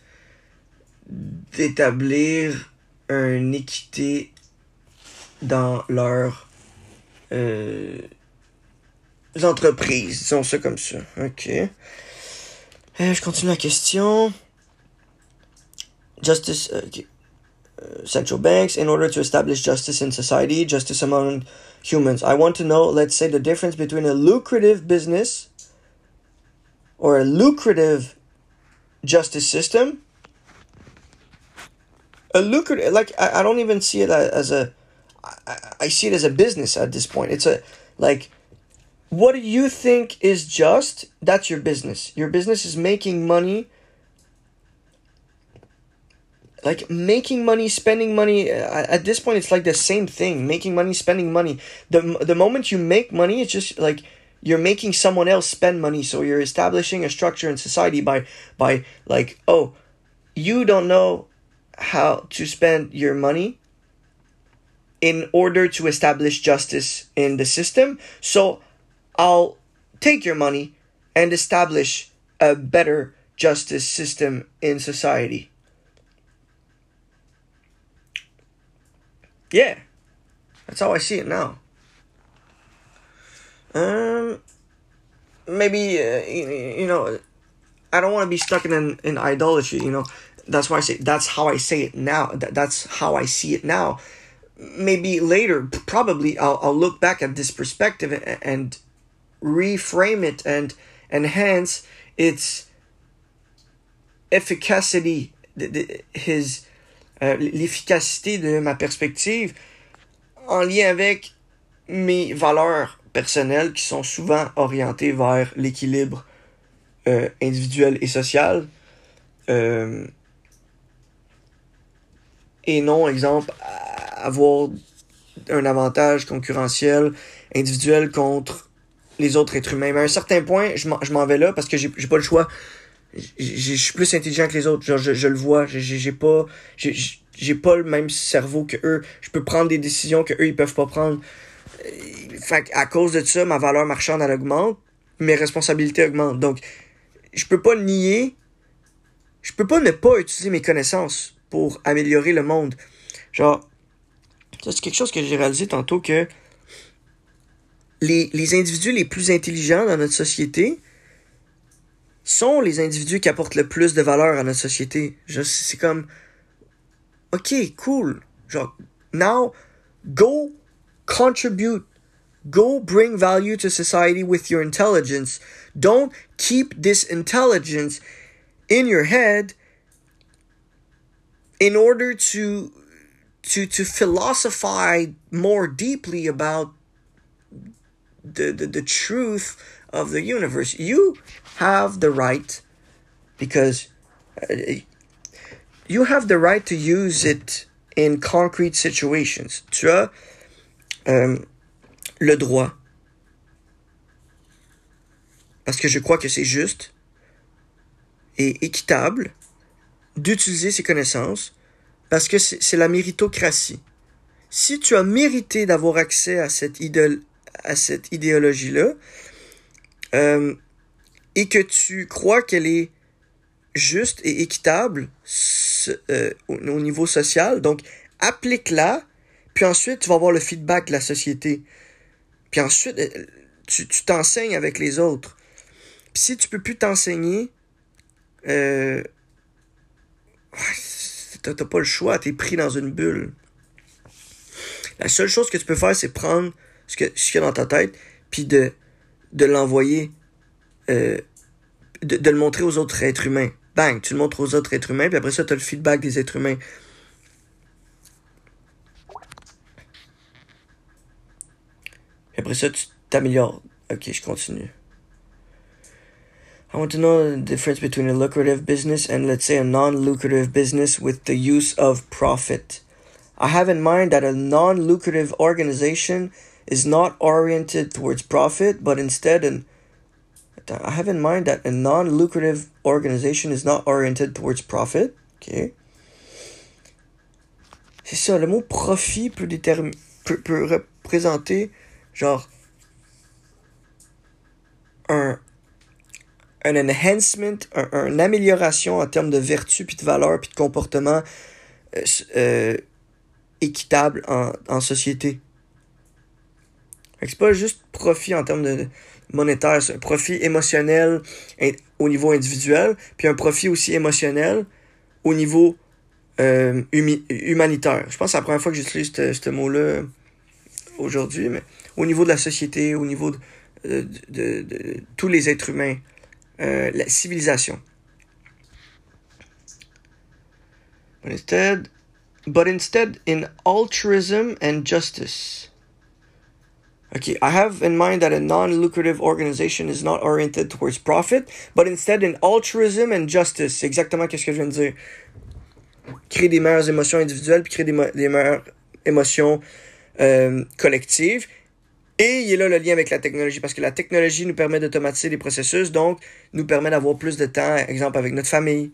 A: d'établir une équité dans leurs euh, entreprises, disons ça comme ça. Ok. je continue la question. Justice. Okay. Uh, central banks in order to establish justice in society, justice among humans. I want to know, let's say, the difference between a lucrative business or a lucrative justice system. A lucrative, like, I, I don't even see it as a, I, I see it as a business at this point. It's a, like, what do you think is just? That's your business. Your business is making money like making money spending money at this point it's like the same thing making money spending money the the moment you make money it's just like you're making someone else spend money so you're establishing a structure in society by by like oh you don't know how to spend your money in order to establish justice in the system so i'll take your money and establish a better justice system in society yeah that's how i see it now um, maybe uh, you, know, I don't want to be stuck in in idolatry. You know, that's why I say that's how I say it now. That, that's how I see it now. Maybe later, probably I'll I'll look back at this perspective and, and reframe it and enhance its efficacity, his uh, l'efficacité de ma perspective en lien avec mes valeurs personnels qui sont souvent orientés vers l'équilibre euh, individuel et social. Euh, et non, exemple, avoir un avantage concurrentiel individuel contre les autres êtres humains. Mais à un certain point, je m'en vais là parce que j'ai pas le choix. Je suis plus intelligent que les autres. Genre, je, je le vois. J'ai pas. J'ai pas le même cerveau que eux. Je peux prendre des décisions que eux ils peuvent pas prendre. Fait à cause de ça, ma valeur marchande, elle augmente, mes responsabilités augmentent. Donc, je peux pas nier, je peux pas ne pas utiliser mes connaissances pour améliorer le monde. Genre, c'est quelque chose que j'ai réalisé tantôt que les, individus les plus intelligents dans notre société sont les individus qui apportent le plus de valeur à notre société. C'est comme, ok, cool. Now, go contribute Go bring value to society with your intelligence. Don't keep this intelligence in your head in order to to to philosophize more deeply about the, the, the truth of the universe. You have the right because uh, you have the right to use it in concrete situations. Tu as um, le droit. Parce que je crois que c'est juste et équitable d'utiliser ces connaissances parce que c'est la méritocratie. Si tu as mérité d'avoir accès à cette, idole, à cette idéologie-là euh, et que tu crois qu'elle est juste et équitable euh, au, au niveau social, donc applique-la, puis ensuite tu vas avoir le feedback de la société. Puis ensuite, euh, tu t'enseignes avec les autres. Puis si tu peux plus t'enseigner, euh, t'as pas le choix, t'es pris dans une bulle. La seule chose que tu peux faire, c'est prendre ce qu'il ce y a dans ta tête, puis de, de l'envoyer, euh, de, de, le montrer aux autres êtres humains. Bang, tu le montres aux autres êtres humains, puis après ça, tu as le feedback des êtres humains. Et après ça, tu t'améliores. Ok, je continue. I want to know the difference between a lucrative business and, let's say, a non lucrative business with the use of profit. I have in mind that a non lucrative organization is not oriented towards profit, but instead an I have in mind that a non lucrative organization is not oriented towards profit. Okay. C'est ça, le mot profit peut, peut, peut représenter genre un, un enhancement, un, une amélioration en termes de vertu, puis de valeur, puis de comportement euh, euh, équitable en, en société. C'est pas juste profit en termes de monétaire, c'est un profit émotionnel au niveau individuel, puis un profit aussi émotionnel au niveau euh, humanitaire. Je pense que c'est la première fois que j'utilise ce mot-là aujourd'hui, mais au niveau de la société, au niveau de, de tous les êtres humains, euh, la civilisation. But instead, but instead in altruism and justice. Okay, I have in mind that a non-lucrative organization is not oriented towards profit, but instead in altruism and justice. C'est exactement ce que je viens de dire? Créer des meilleures émotions individuelles, puis créer des, meilleures émotions euh, collectives Et il y a là le lien avec la technologie, parce que la technologie nous permet d'automatiser les processus, donc nous permet d'avoir plus de temps, exemple avec notre famille,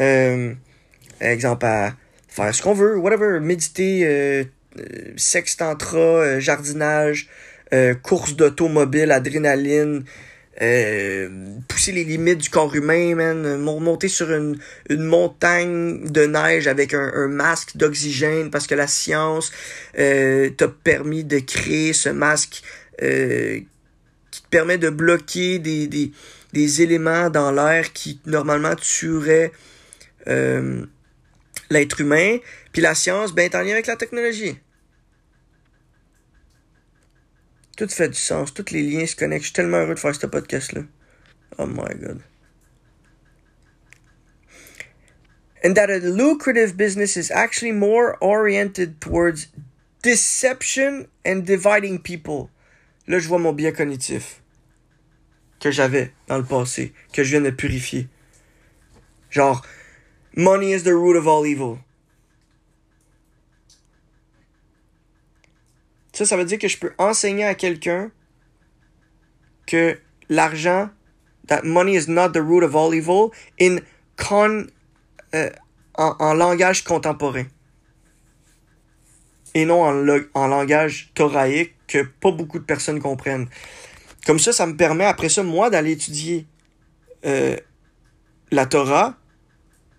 A: euh, exemple à faire ce qu'on veut, whatever, méditer, euh, euh sexe tantra, euh, course d'automobile, adrénaline, pousser les limites du corps humain, man, monter sur une, une montagne de neige avec un, un masque d'oxygène parce que la science t'a permis de créer ce masque qui te permet de bloquer des, des, des éléments dans l'air qui normalement tueraient euh, l'être humain, puis la science, ben, est en lien avec la technologie. Tout fait du sens, tous les liens se connectent. Je suis tellement heureux de faire ce podcast-là. Oh my god. And that a lucrative business is actually more oriented towards deception and dividing people. Là, je vois mon biais cognitif que j'avais dans le passé, que je viens de purifier. Genre, Money is the root of all evil. Ça, ça veut dire que je peux enseigner à quelqu'un que l'argent, that money is not the root of all evil, in con, euh, en, en, langage contemporain. Et non en, en langage thoraïque que pas beaucoup de personnes comprennent. Comme ça, ça me permet après ça, moi, d'aller étudier euh, la Torah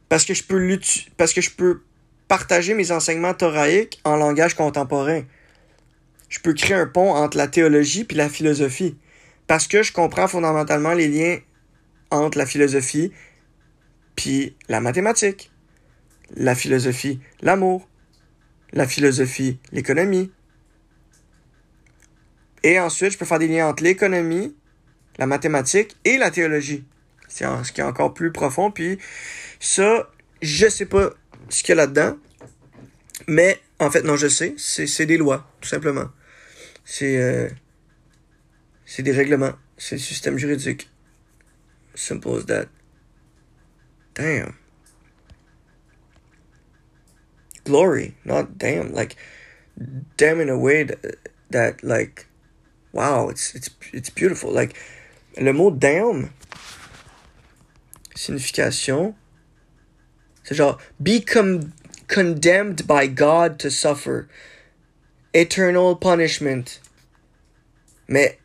A: parce que je peux parce que je peux partager mes enseignements thoraïques en langage contemporain. Je peux créer un pont entre la théologie puis la philosophie parce que je comprends fondamentalement les liens entre la philosophie puis la mathématique, la philosophie, l'amour, la philosophie, l'économie. Et ensuite, je peux faire des liens entre l'économie, la mathématique et la théologie. C'est ce qui est encore plus profond. Puis ça, je sais pas ce qu'il y a là-dedans. Mais en fait, non, je sais. C'est des lois, tout simplement. C'est euh, c'est des règlements. C'est le système juridique. Simple as that. Damn. Glory, not damn. Like, damn in a way that, that like, wow, it's, it's, it's beautiful. Like, le mot damn, signification. C'est genre, be condemned by God to suffer. Eternal punishment. Mais,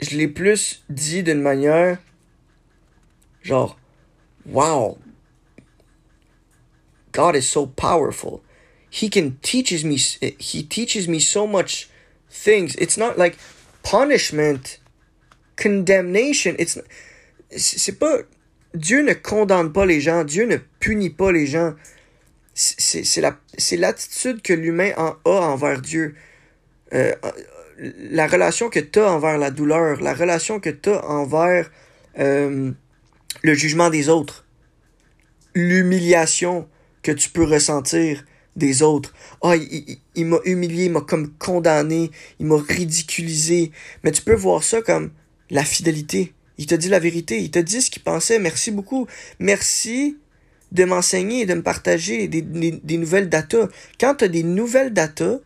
A: je l'ai plus dit d'une manière, genre, wow. God is so powerful. He can teaches me, he teaches me so much things. It's not like punishment, condemnation. It's, c'est pas, Dieu ne condamne pas les gens, Dieu ne punit pas les gens. C'est l'attitude que l'humain a envers Dieu. Euh, la relation que tu as envers la douleur, la relation que tu as envers euh, le jugement des autres, l'humiliation que tu peux ressentir des autres. Ah, il, il m'a humilié, il m'a comme condamné, il m'a ridiculisé. Mais tu peux voir ça comme la fidélité. Il t'a dit la vérité. Il t'a dit ce qu'il pensait. Merci beaucoup. Merci de m'enseigner et de me partager des, des, des nouvelles datas. Quand tu as des nouvelles datas,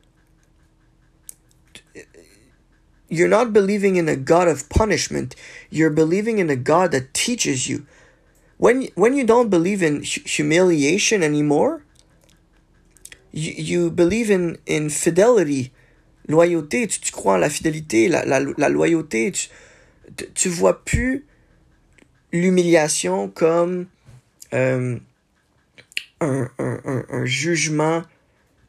A: you're not believing in a God of punishment. You're believing in a God that teaches you. When, when you don't believe in humiliation anymore, you, you believe in, in fidelity, loyauté. Tu, tu crois en la fidélité, la, la, la loyauté. Tu, tu vois plus l'humiliation comme euh, un, un, un, jugement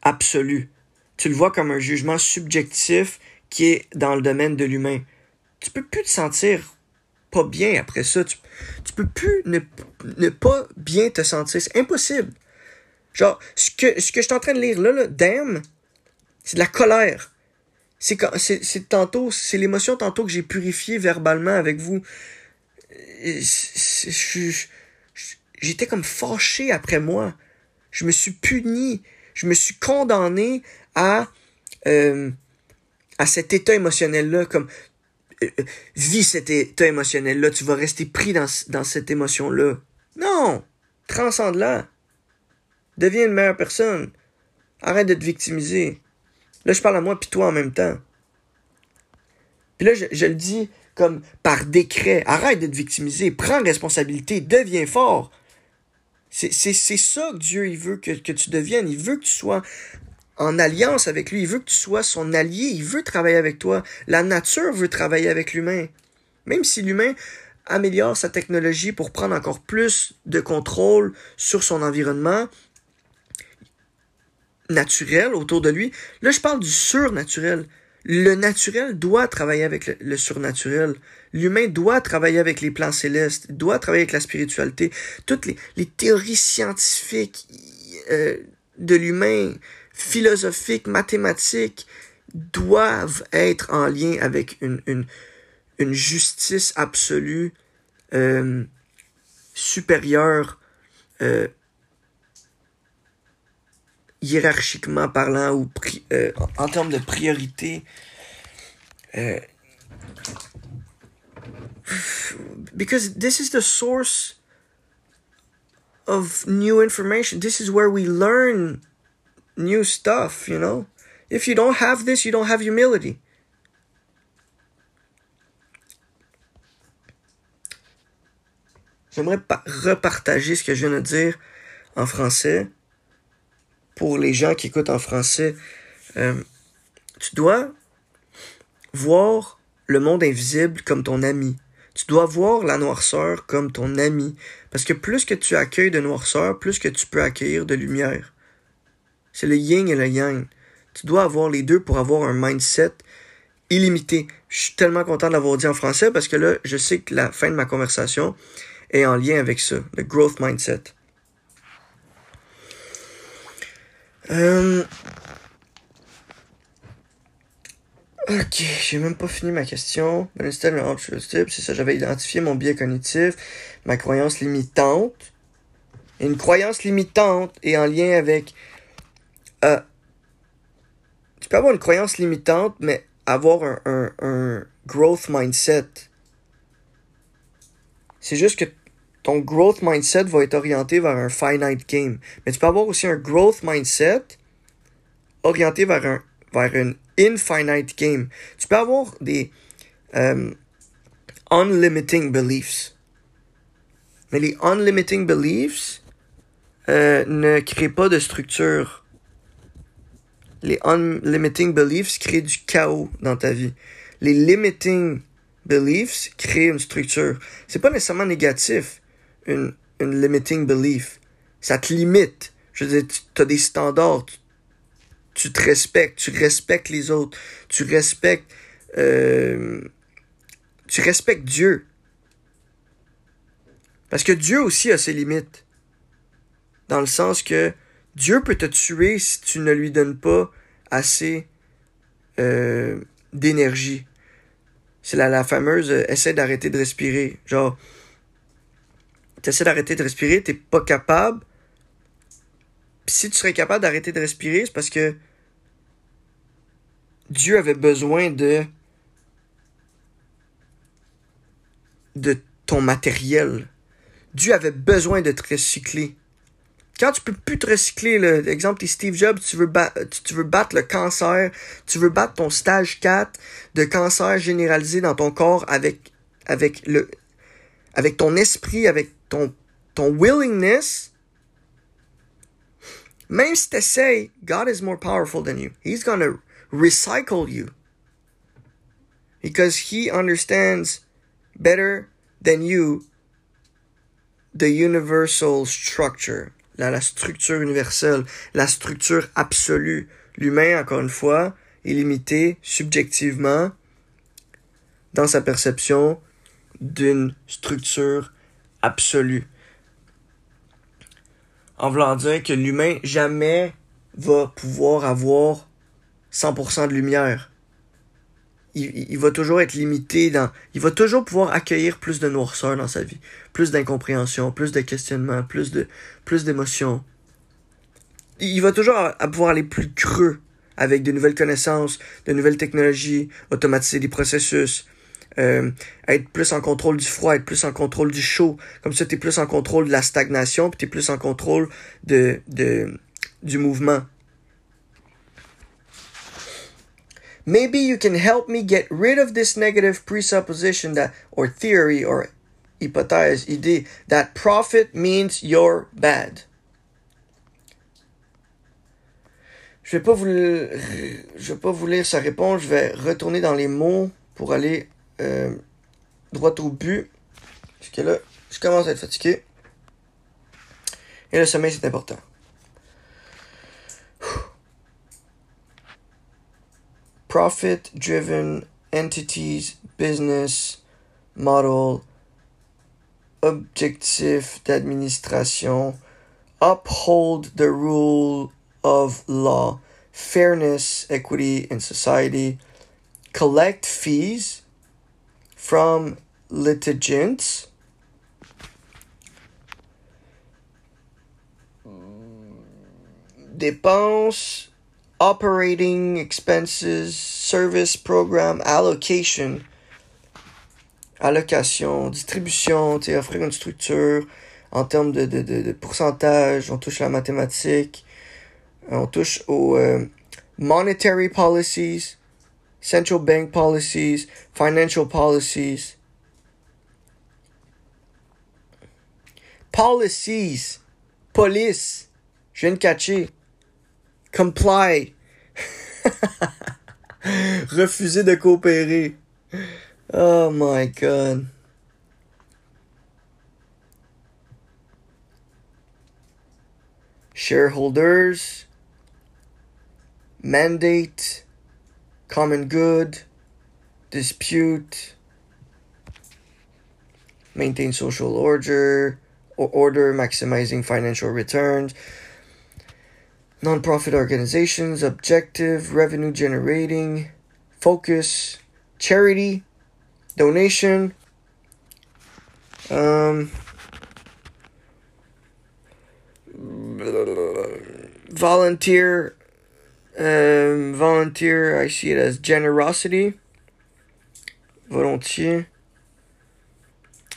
A: absolu. Tu le vois comme un jugement subjectif qui est dans le domaine de l'humain. Tu peux plus te sentir pas bien après ça. Tu, tu peux plus ne, pas bien te sentir. C'est impossible. Genre, ce que, ce que je suis en train de lire là, là damn, c'est de la colère c'est c'est tantôt c'est l'émotion tantôt que j'ai purifié verbalement avec vous j'étais comme fâché après moi je me suis puni je me suis condamné à euh, cet état émotionnel là comme euh, euh, vis cet état émotionnel là tu vas rester pris dans, cette émotion là non transcende la deviens une meilleure personne arrête de te victimiser Là, je parle à moi puis toi en même temps. Puis là, je, je le dis comme par décret. Arrête d'être victimisé. Prends responsabilité. Deviens fort. C'est ça que Dieu il veut que, que tu deviennes. Il veut que tu sois en alliance avec lui. Il veut que tu sois son allié. Il veut travailler avec toi. La nature veut travailler avec l'humain. Même si l'humain améliore sa technologie pour prendre encore plus de contrôle sur son environnement naturel autour de lui. Là, je parle du surnaturel. Le naturel doit travailler avec le, surnaturel. L'humain doit travailler avec les plans célestes, doit travailler avec la spiritualité. Toutes les, les théories scientifiques euh, de l'humain, philosophiques, mathématiques, doivent être en lien avec une, une, une justice absolue, euh, supérieure, euh, hiérarchiquement parlant ou euh, en termes de priorité. Euh, because this is the source of new information. This is where we learn new stuff, you know? If you don't have this, you don't have humility. J'aimerais repartager ce que je viens de dire en français pour les gens qui écoutent en français. Euh, tu dois voir le monde invisible comme ton ami. Tu dois voir la noirceur comme ton ami. Parce que plus que tu accueilles de noirceur, plus que tu peux accueillir de lumière. C'est le yin et le yang. Tu dois avoir les deux pour avoir un mindset illimité. Je suis tellement content de l'avoir dit en français parce que là, je sais que la fin de ma conversation, est en lien avec ça, le growth mindset. Euh... Ok, j'ai même pas fini ma question. c'est ça, j'avais identifié mon biais cognitif, ma croyance limitante. Une croyance limitante est en lien avec... Euh, tu peux avoir une croyance limitante, mais avoir un, un growth mindset. C'est juste que ton growth mindset va être orienté vers un finite game. Mais tu peux avoir aussi un growth mindset orienté vers un infinite game. Tu peux avoir des um, unlimiting beliefs. Mais les unlimiting beliefs euh, ne créent pas de structure. Les unlimiting beliefs créent du chaos dans ta vie. Les limiting beliefs créent une structure. C'est pas nécessairement négatif une, une limiting belief. Ça te limite. Je veux dire, tu as des standards. Tu, te respectes. Tu respectes les autres. Tu respectes. Euh, tu respectes Dieu. Parce que Dieu aussi a ses limites. Dans le sens que Dieu peut te tuer si tu ne lui donnes pas assez euh, d'énergie. C'est la, la fameuse euh, essaie d'arrêter de respirer. Genre, tu essaies d'arrêter de respirer, t'es pas capable. Si tu serais capable d'arrêter de respirer, c'est parce que Dieu avait besoin de de ton matériel. Dieu avait besoin de te recycler. Quand tu peux plus te recycler, l'exemple t'es Steve Jobs, tu veux, tu veux battre le cancer, tu veux battre ton stage 4 de cancer généralisé dans ton corps avec, avec, le, avec ton esprit, avec ton, willingness, même si tu essayes, God is more powerful than you. He's to recycle you. Because He understands better than you the universal structure. La, la structure universelle, la structure absolue. L'humain, encore une fois, est limité subjectivement dans sa perception d'une structure absolue. En voulant dire que l'humain jamais va pouvoir avoir 100% de lumière. Il, va toujours être limité dans... Il va toujours pouvoir accueillir plus de noirceur dans sa vie. Plus d'incompréhension, plus de questionnement, plus de plus d'émotions. Il va toujours pouvoir aller plus creux avec de nouvelles connaissances, de nouvelles technologies, automatiser des processus, euh, être plus en contrôle du froid, être plus en contrôle du chaud. Comme ça, tu es plus en contrôle de la stagnation, puis tu es plus en contrôle de, de, du mouvement. Maybe you can help me get rid of this negative presupposition that, or theory, or hypothèse, idée, that profit means you're bad. Je vais pas vous, je vais pas vous lire sa réponse. Je vais retourner dans les mots pour aller euh, droit au but. Parce là, je commence à être fatigué. Et le sommeil, c'est important. Profit-driven entities, business, model, objectif d'administration, uphold the rule of law, fairness, equity in society, collect fees from litigants, dépenses, operating expenses, service program, allocation, allocation, distribution, offrir une structure. En termes de, de, de, de pourcentage, on touche à la mathématique, on touche aux euh, monetary policies, central bank policies, financial policies. Policies. Police. Je viens de catcher. Comply. Refuser de coopérer. Oh my god. Shareholders. Mandate. Common good. Dispute. Maintain social order. or Order maximizing financial returns nonprofit organizations, objective, revenue generating, focus, charity, donation, um, volunteer, um, volunteer, I see it as generosity, volontiers,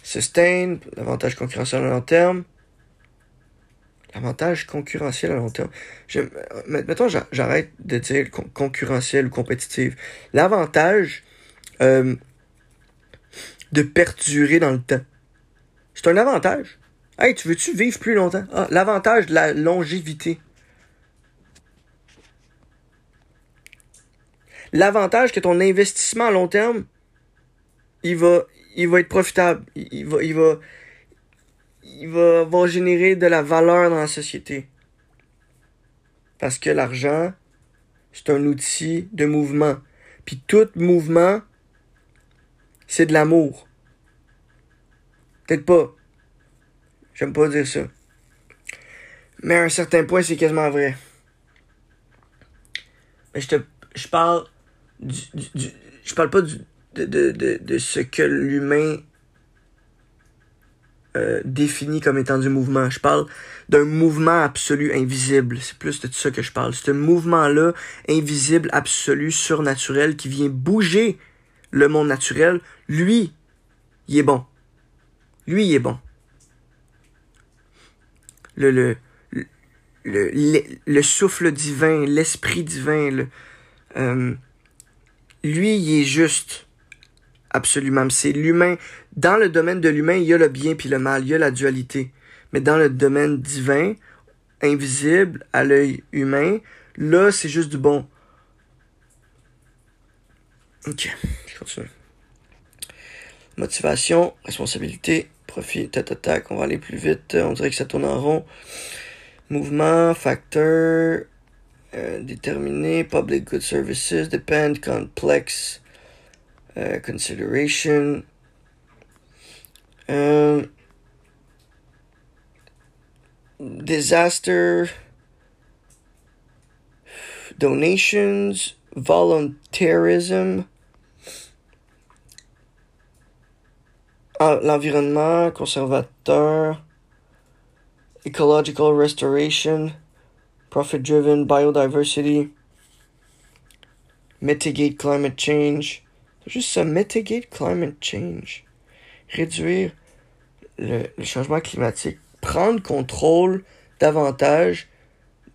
A: sustain, l'avantage concurrentiel à long terme, avantage concurrentiel à long terme. Mettons, j'arrête de dire concurrentiel ou compétitif. L'avantage euh, de perdurer dans le temps. C'est un avantage. Hey, tu veux-tu vivre plus longtemps? Ah, l'avantage de la longévité. L'avantage que ton investissement à long terme, il va, être profitable. Il, va, il va générer de la valeur dans la société. Parce que l'argent, c'est un outil de mouvement. Puis tout mouvement, c'est de l'amour. Peut-être pas. J'aime pas dire ça. Mais à un certain point, c'est quasiment vrai. Mais je te. Je parle du. je parle pas du, de, ce que l'humain euh, défini comme étant du mouvement. Je parle d'un mouvement absolu invisible. C'est plus de ça que je parle. C'est un mouvement-là, invisible, absolu, surnaturel, qui vient bouger le monde naturel. Lui, il est bon. Lui, il est bon. Le, le, le, le, souffle divin, l'esprit divin, le, euh, lui, il est juste. Absolument. C'est l'humain. Dans le domaine de l'humain, il y a le bien puis le mal, il y a la dualité. Mais dans le domaine divin, invisible à l'œil humain, là, c'est juste du bon. Ok, je continue. Motivation, responsabilité, profit, tête attaque, on va aller plus vite, on dirait que ça tourne en rond. Mouvement, facteur, euh, déterminé, public good services, depend, complex, uh, consideration. Um, disaster donations, volontarism, uh, l'environnement conservateur, ecological restoration, profit driven, biodiversity, mitigate climate change, juste ça, mitigate climate change. Réduire le, changement climatique. Prendre contrôle davantage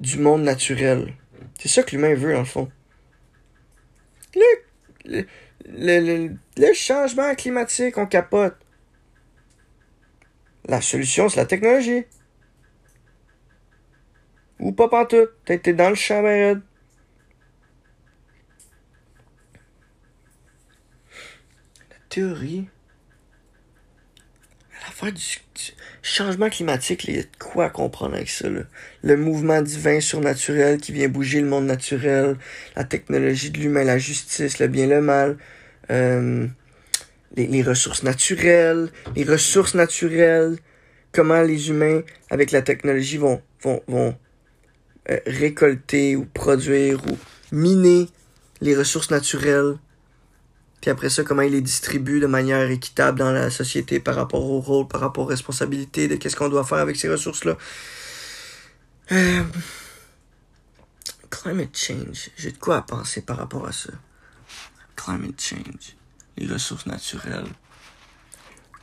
A: du monde naturel. C'est ça que l'humain veut, dans le fond. le, le, le changement climatique, on capote. La solution, c'est la technologie. Ou pas pantoute. T'as dans le champ, ben La théorie. L'affaire du, du, changement climatique, il y a de quoi comprendre avec ça. Là. Le mouvement divin surnaturel qui vient bouger le monde naturel, la technologie de l'humain, la justice, le bien, le mal, euh, les, les ressources naturelles, les ressources naturelles, comment les humains, avec la technologie, vont, vont, vont euh, récolter ou produire ou miner les ressources naturelles. Puis après ça, comment ils les distribuent de manière équitable dans la société par rapport au rôle, par rapport aux responsabilités, de qu'est-ce qu'on doit faire avec ces ressources-là. Euh, climate change. J'ai de quoi à penser par rapport à ça. Climate change. Les ressources naturelles.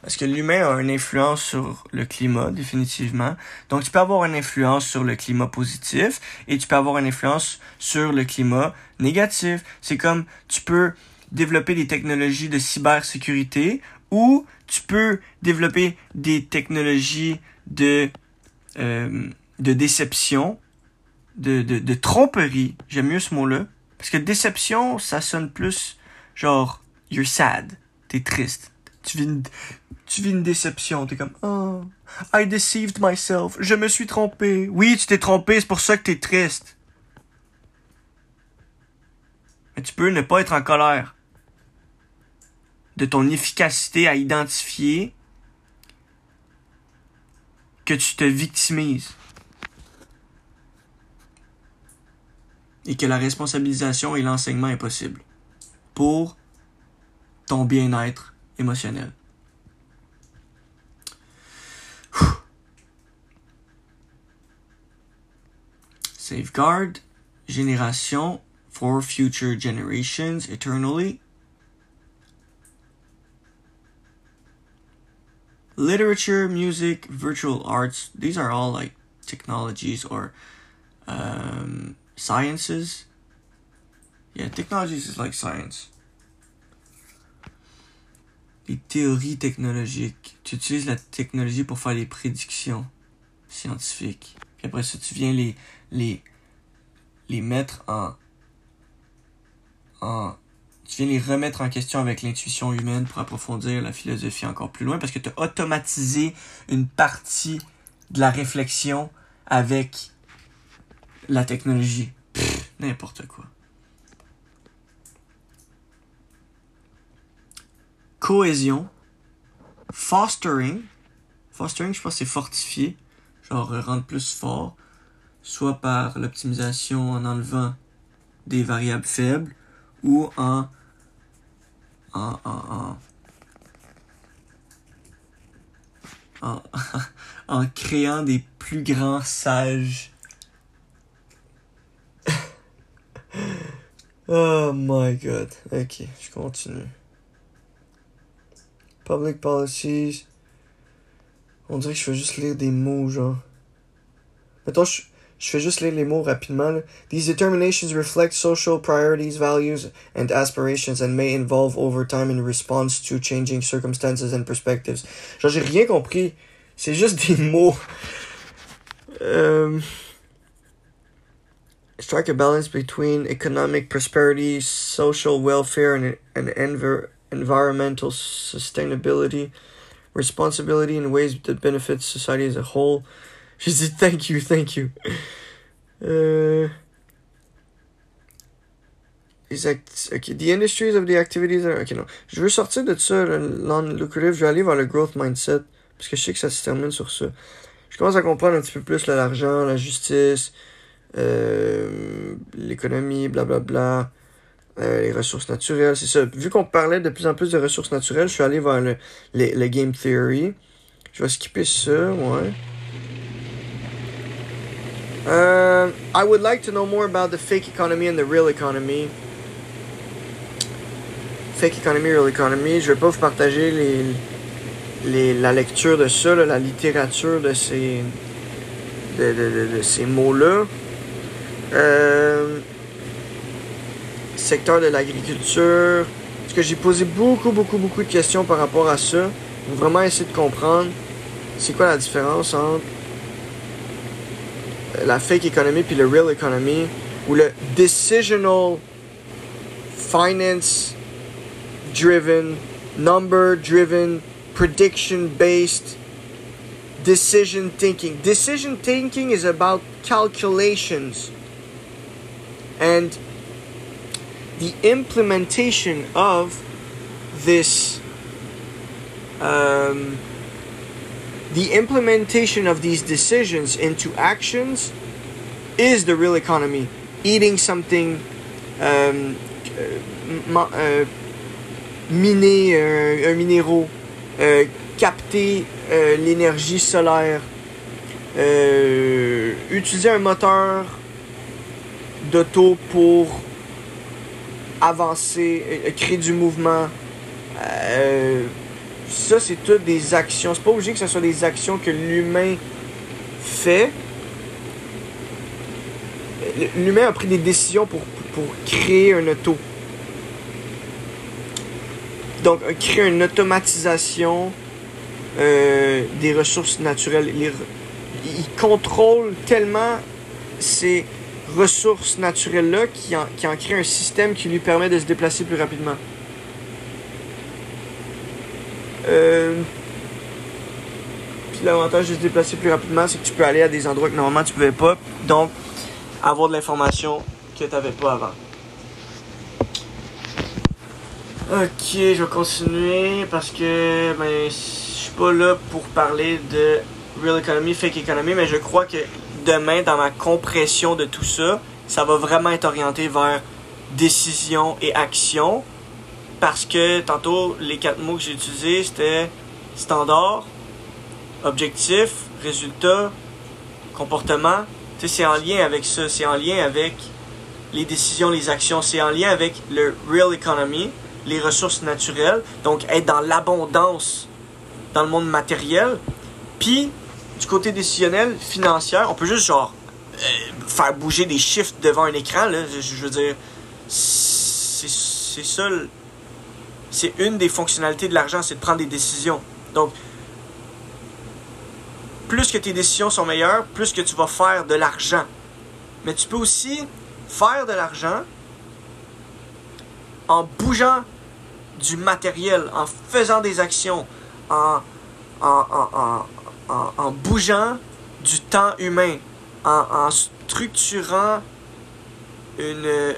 A: Parce que l'humain a une influence sur le climat, définitivement. Donc, tu peux avoir une influence sur le climat positif et tu peux avoir une influence sur le climat négatif. C'est comme, tu peux développer des technologies de cybersécurité ou tu peux développer des technologies de, euh, de déception, de, de, de tromperie. J'aime mieux ce mot-là. Parce que déception, ça sonne plus genre, you're sad. T'es triste. Tu vis une, tu vis une déception. T'es comme, oh, I deceived myself. Je me suis trompé. Oui, tu t'es trompé, c'est pour ça que t'es triste. Mais tu peux ne pas être en colère de ton efficacité à identifier que tu te victimises. Et que la responsabilisation et l'enseignement est possible pour ton bien-être émotionnel. Safeguard, génération for future generations eternally. Literature, music, virtual arts, these are all like technologies or um, sciences. Yeah, technologies is like science. Les théories technologiques. Tu utilises la technologie pour faire les prédictions scientifiques. Puis après ça, tu viens les, les, les mettre en, en, tu viens les remettre en question avec l'intuition humaine pour approfondir la philosophie encore plus loin parce que tu as automatisé une partie de la réflexion avec la technologie. N'importe quoi. Cohésion. Fostering. Fostering, je pense c'est fortifier. Genre rendre plus fort. Soit par l'optimisation en enlevant des variables faibles ou en, en créant des plus grands sages. oh my god. Ok, je continue. Public policies. On dirait que je fais juste lire des mots, genre. Mettons, je, je fais juste lire les mots rapidement. Là. These determinations reflect social priorities, values, and aspirations and may evolve over time in response to changing circumstances and perspectives. Genre, j'ai rien compris. C'est juste des mots. Um, strike a balance between economic prosperity, social welfare, and, and envir environmental sustainability, responsibility in ways that benefit society as a whole. Je dis thank you, thank you. Uh, okay, the industries of the activities are, ok, non. Je veux sortir de ça, le. Je vais aller vers le growth mindset, parce que je sais que ça se termine sur ça. Je commence à comprendre un petit peu plus l'argent, la justice, euh, l'économie, blablabla. Euh, les ressources naturelles, c'est ça. Vu qu'on parlait de plus en plus de ressources naturelles, je suis allé vers le, game theory. Je vais skipper ça, ouais. Uh, I would like to know more about the fake economy and the real economy. Fake economy, real economy. Je vais pas vous partager les, les, la lecture de ça, la littérature de ces, de, de, de, de ces mots-là. Euh, secteur de l'agriculture. Parce que j'ai posé beaucoup, beaucoup, beaucoup de questions par rapport à ça. Pour vraiment essayer de comprendre c'est quoi la différence entre la fake economy puis le real economy ou le decisional finance driven, number driven, prediction based decision thinking. Decision thinking is about calculations and the implementation of this um, the implementation of these decisions into actions is the real economy. Eating something, um, uh, uh, miner euh, un minéraux, euh, capter euh, l'énergie solaire, euh, utiliser un moteur d'auto pour avancer, euh, créer du mouvement. Euh, ça, c'est toutes des actions. C'est pas obligé que ce soit des actions que l'humain fait. L'humain a pris des décisions pour, pour créer un auto. Donc, créer une automatisation euh, des ressources naturelles. Il, contrôle tellement ces ressources naturelles-là qui en, qui en crée un système qui lui permet de se déplacer plus rapidement. Euh, puis l'avantage de se déplacer plus rapidement, c'est que tu peux aller à des endroits que normalement tu pouvais pas. Donc, avoir de l'information que tu n'avais pas avant. Ok, je vais continuer parce que ben, je suis pas là pour parler de real economy, fake economy, mais je crois que demain, dans ma compression de tout ça, ça va vraiment être orienté vers décision et action. Parce que tantôt, les quatre mots que j'ai utilisés, c'était standard, objectif, résultat, comportement. Tu sais, c'est en lien avec ça. C'est en lien avec les décisions, les actions. C'est en lien avec le real economy, les ressources naturelles. Donc, être dans l'abondance dans le monde matériel. Puis, du côté décisionnel, financier, on peut juste genre euh, faire bouger des chiffres devant un écran. Là, je, veux dire, c'est ça. C'est une des fonctionnalités de l'argent, c'est de prendre des décisions. Donc, plus que tes décisions sont meilleures, plus que tu vas faire de l'argent. Mais tu peux aussi faire de l'argent en bougeant du matériel, en faisant des actions, en, en bougeant du temps humain, en, structurant une,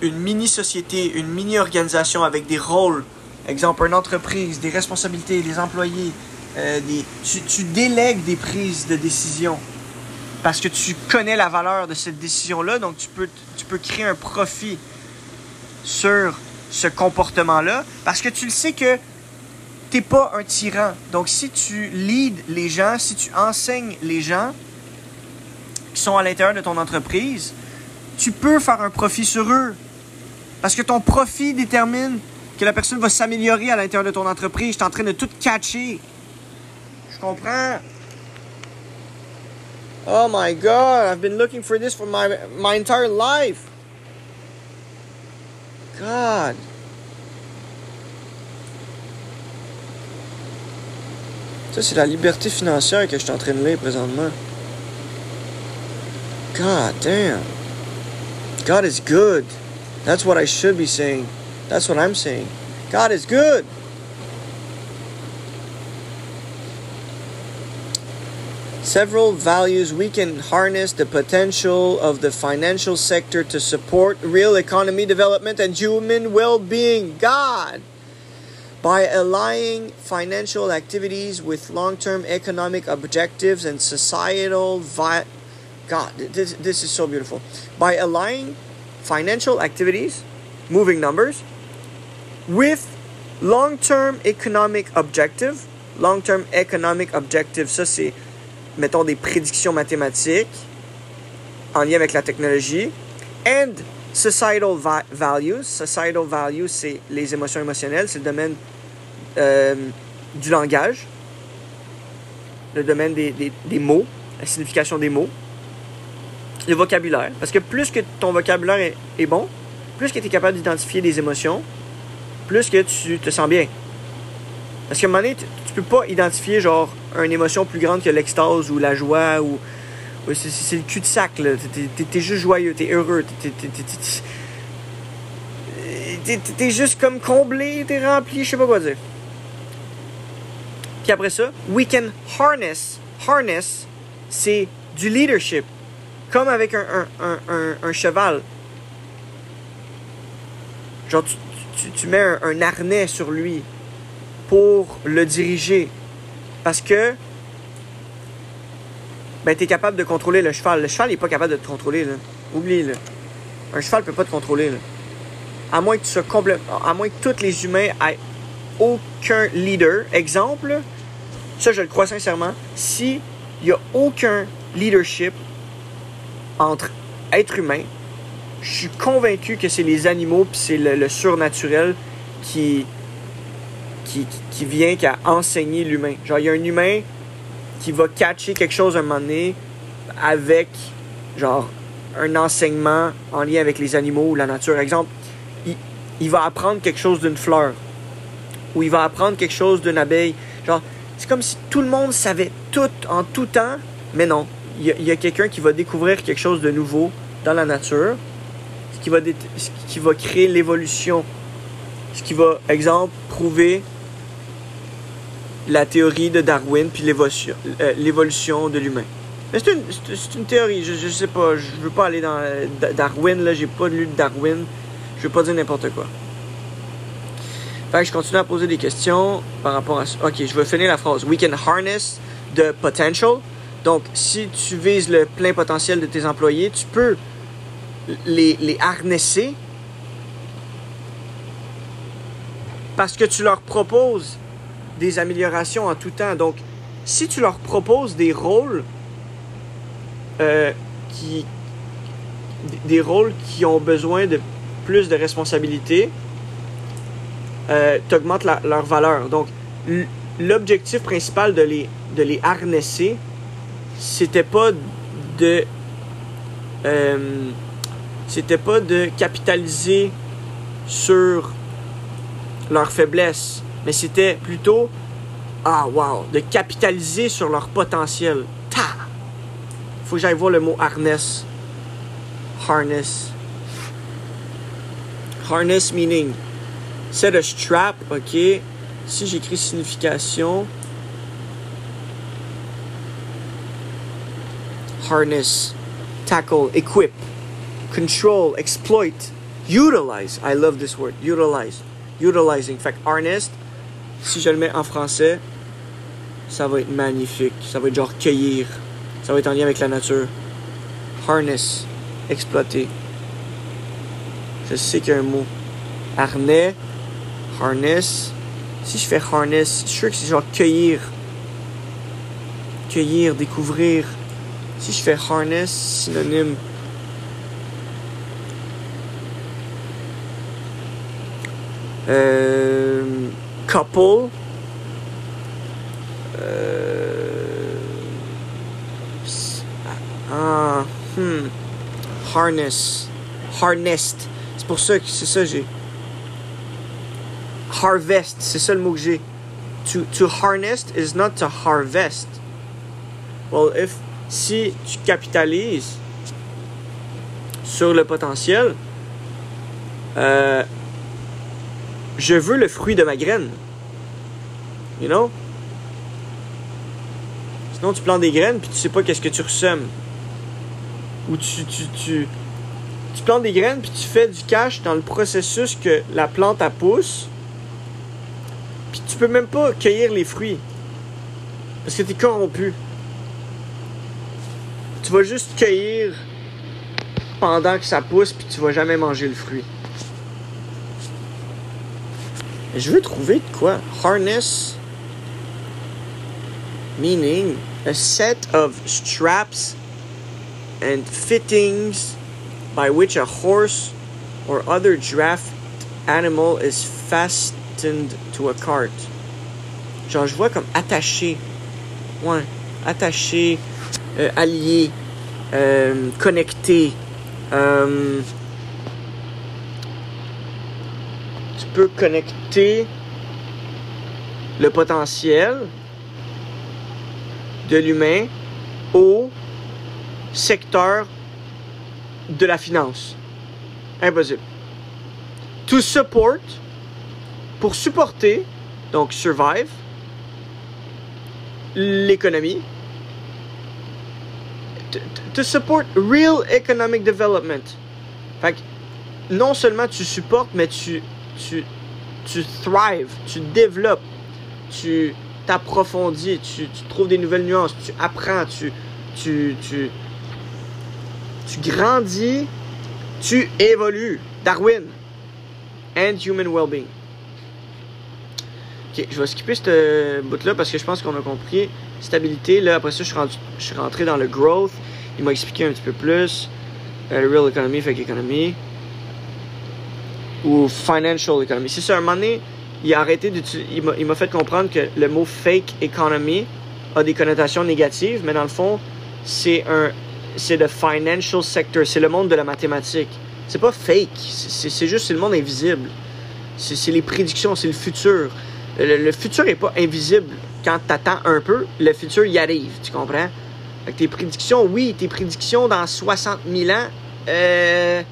A: une mini-société, une mini-organisation avec des rôles. Exemple, une entreprise, des responsabilités, des employés. Euh, tu délègues des prises de décision parce que tu connais la valeur de cette décision-là, donc tu peux, tu peux créer un profit sur ce comportement-là parce que tu le sais que t'es pas un tyran. Donc, si tu leads les gens, si tu enseignes les gens qui sont à l'intérieur de ton entreprise, tu peux faire un profit sur eux. Parce que ton profit détermine que la personne va s'améliorer à l'intérieur de ton entreprise. Je suis en train de tout catcher. Je comprends? Oh my god, I've been looking for this for my, my entire life. God. Ça, c'est la liberté financière que je suis en train de lire présentement. God damn. God is good. That's what I should be saying. That's what I'm saying. God is good. Several values we can harness the potential of the financial sector to support real economy development and human well being. God. By aligning financial activities with long term economic objectives and societal vi- God, this, this is so beautiful. By aligning financial activities, moving numbers, with long term economic objective, long term economic objective, ça c'est, mettons, des prédictions mathématiques en lien avec la technologie, and societal va- values. Societal values, c'est les émotions émotionnelles, c'est le domaine euh, du langage, le domaine des, des, mots, la signification des mots, le vocabulaire. Parce que plus que ton vocabulaire est, bon, plus que tu es capable d'identifier des émotions, plus que tu te sens bien. Parce qu'à un moment donné, tu, tu peux pas identifier genre une émotion plus grande que l'extase ou la joie ou. c'est- le cul-de-sac, là. T'es- juste joyeux, t'es heureux, t'es- t'es- t'es- t'es juste comme comblé, t'es rempli, je sais pas quoi dire. Puis après ça, we can harness. Harness, c'est du leadership. Comme avec un, un, un, cheval. Genre, tu, tu, tu mets un, harnais sur lui pour le diriger. Parce que, ben, tu es capable de contrôler le cheval. Le cheval n'est pas capable de te contrôler, là. Oublie, là. Un cheval peut pas te contrôler, là. À moins que tu sois complètement. À moins que tous les humains aient aucun leader. Exemple, ça, je le crois sincèrement. Si il n'y a aucun leadership entre êtres humains, je suis convaincu que c'est les animaux puis c'est le, surnaturel qui, qui, qui vient qu'à enseigner l'humain. Genre, il y a un humain qui va catcher quelque chose un moment donné avec, genre, un enseignement en lien avec les animaux ou la nature. Exemple, il, il va apprendre quelque chose d'une fleur ou il va apprendre quelque chose d'une abeille. Genre, c'est comme si tout le monde savait tout en tout temps, mais non. Il y a, quelqu'un qui va découvrir quelque chose de nouveau dans la nature, ce qui va, qui va créer l'évolution, ce qui va, exemple, prouver la théorie de Darwin puis l'évolution euh, l'évolution de l'humain. C'est une, une théorie, je, je sais pas, je veux pas aller dans euh, Da- Darwin, là, j'ai pas lu Darwin, je veux pas dire n'importe quoi. Fait que je continue à poser des questions par rapport à ça. Ok, je vais finir la phrase. We can harness the potential. Donc, si tu vises le plein potentiel de tes employés, tu peux les, les harnesser parce que tu leur proposes des améliorations en tout temps. Donc, si tu leur proposes des rôles euh, qui des rôles qui ont besoin de plus de responsabilités, euh, t'augmentes la- leur valeur. Donc, l'objectif principal de les, de les harnesser, c'était pas de. euh, c'était pas de capitaliser sur leur faiblesse, mais c'était plutôt. Ah, wow! De capitaliser sur leur potentiel. Ta! Faut que j'aille voir le mot harness. Harness. Harness meaning Set a strap, ok? Si j'écris signification. Harness, tackle, equip, control, exploit, utilize. I love this word. Utilize. Utilizing. Fait harness, si je le mets en français, ça va être magnifique. Ça va être genre cueillir. Ça va être en lien avec la nature. Harness, exploiter. Je sais qu'il mot. Harnais, harness. Si je fais harness, je suis sûr que c'est genre cueillir. Cueillir, découvrir. Si je fais harness, synonyme. Euh, couple. Euh, ah, hmm. Harness. Harnessed. C'est pour ça que c'est ça j'ai. Harvest, c'est ça le mot que j'ai. To, to harness is not to harvest. Well, if si tu capitalises sur le potentiel, euh, je veux le fruit de ma graine. You know? Sinon, tu plantes des graines puis tu sais pas qu'est-ce que tu ressèmes. Ou tu, tu, tu, tu plantes des graines puis tu fais du cash dans le processus que la plante a pousse. Peux même pas cueillir les fruits. Parce que tu es corrompu. Tu vas juste cueillir pendant que ça pousse puis tu vas jamais manger le fruit. Je veux trouver de quoi. Harness. Meaning a set of straps and fittings by which a horse or other draft animal is fastened to a cart. Genre, je vois comme attaché. Ouais. Attaché, euh, allié, euh, connecté. Euh, peut connecter le potentiel de l'humain au secteur de la finance. Impossible. To support, pour supporter, donc survive, l'économie. To support real economic development. Fait que non seulement tu supportes, mais tu, tu, tu thrives, tu développes, tu t'approfondis, tu, tu trouves des nouvelles nuances, tu apprends, tu, tu, tu, tu grandis, tu évolues. Darwin. And human well-being. Ok, je vais skipper ce bout-là parce que je pense qu'on a compris. Stabilité, là, après ça, je suis, rentré dans le growth. Il m'a expliqué un petit peu plus. Euh, real economy fait qu'économie. Ou financial economy. C'est ça, un moment donné, il a arrêté. Il m'a fait comprendre que le mot fake economy a des connotations négatives, mais dans le fond, c'est un. C'est le financial sector, c'est le monde de la mathématique. C'est pas fake, c'est juste c'est le monde invisible. C'est les prédictions, c'est le futur. Le, futur est pas invisible quand t'attends un peu, le futur y arrive, tu comprends? Fait tes prédictions, oui, tes prédictions dans 60 000 ans, euh,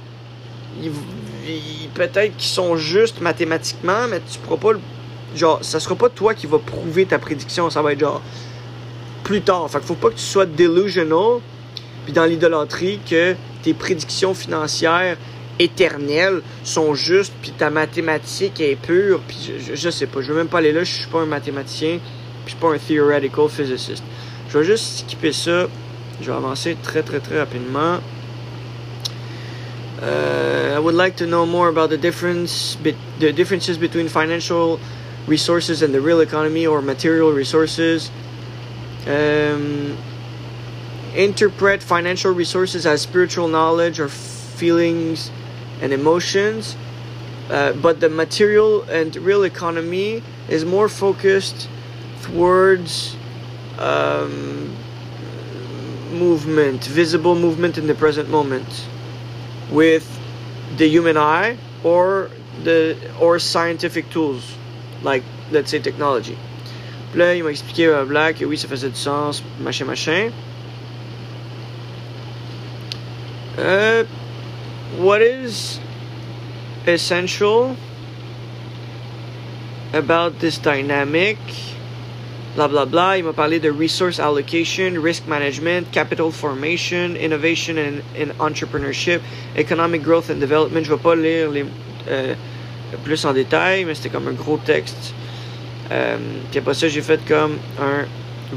A: peut-être qu'ils sont justes mathématiquement, mais tu pourras pas. Genre, ça sera pas toi qui va prouver ta prédiction, ça va être genre plus tard. Fait faut pas que tu sois delusional, puis dans l'idolâtrie, que tes prédictions financières éternelles sont justes, puis ta mathématique est pure, puis je, je, sais pas, je veux même pas aller là, je suis pas un mathématicien, puis je suis pas un theoretical physicist. Je vais juste skipper ça, je vais avancer très très très rapidement. Uh, I would like to know more about the difference, the differences between financial resources and the real economy or material resources. Um, interpret financial resources as spiritual knowledge or feelings and emotions, uh, but the material and real economy is more focused towards um, movement, visible movement in the present moment, with the human eye or the or scientific tools, like let's say technology. Là, il m'a expliqué euh, Black que oui, ça faisait du sens, machin, machin. Uh, what is essential about this dynamic? Blah blah blah. Il m'a parlé de resource allocation, risk management, capital formation, innovation and, entrepreneurship, economic growth and development. Je vais pas lire euh, plus en détail, mais c'était comme un gros texte. Euh, puis après ça, j'ai fait comme un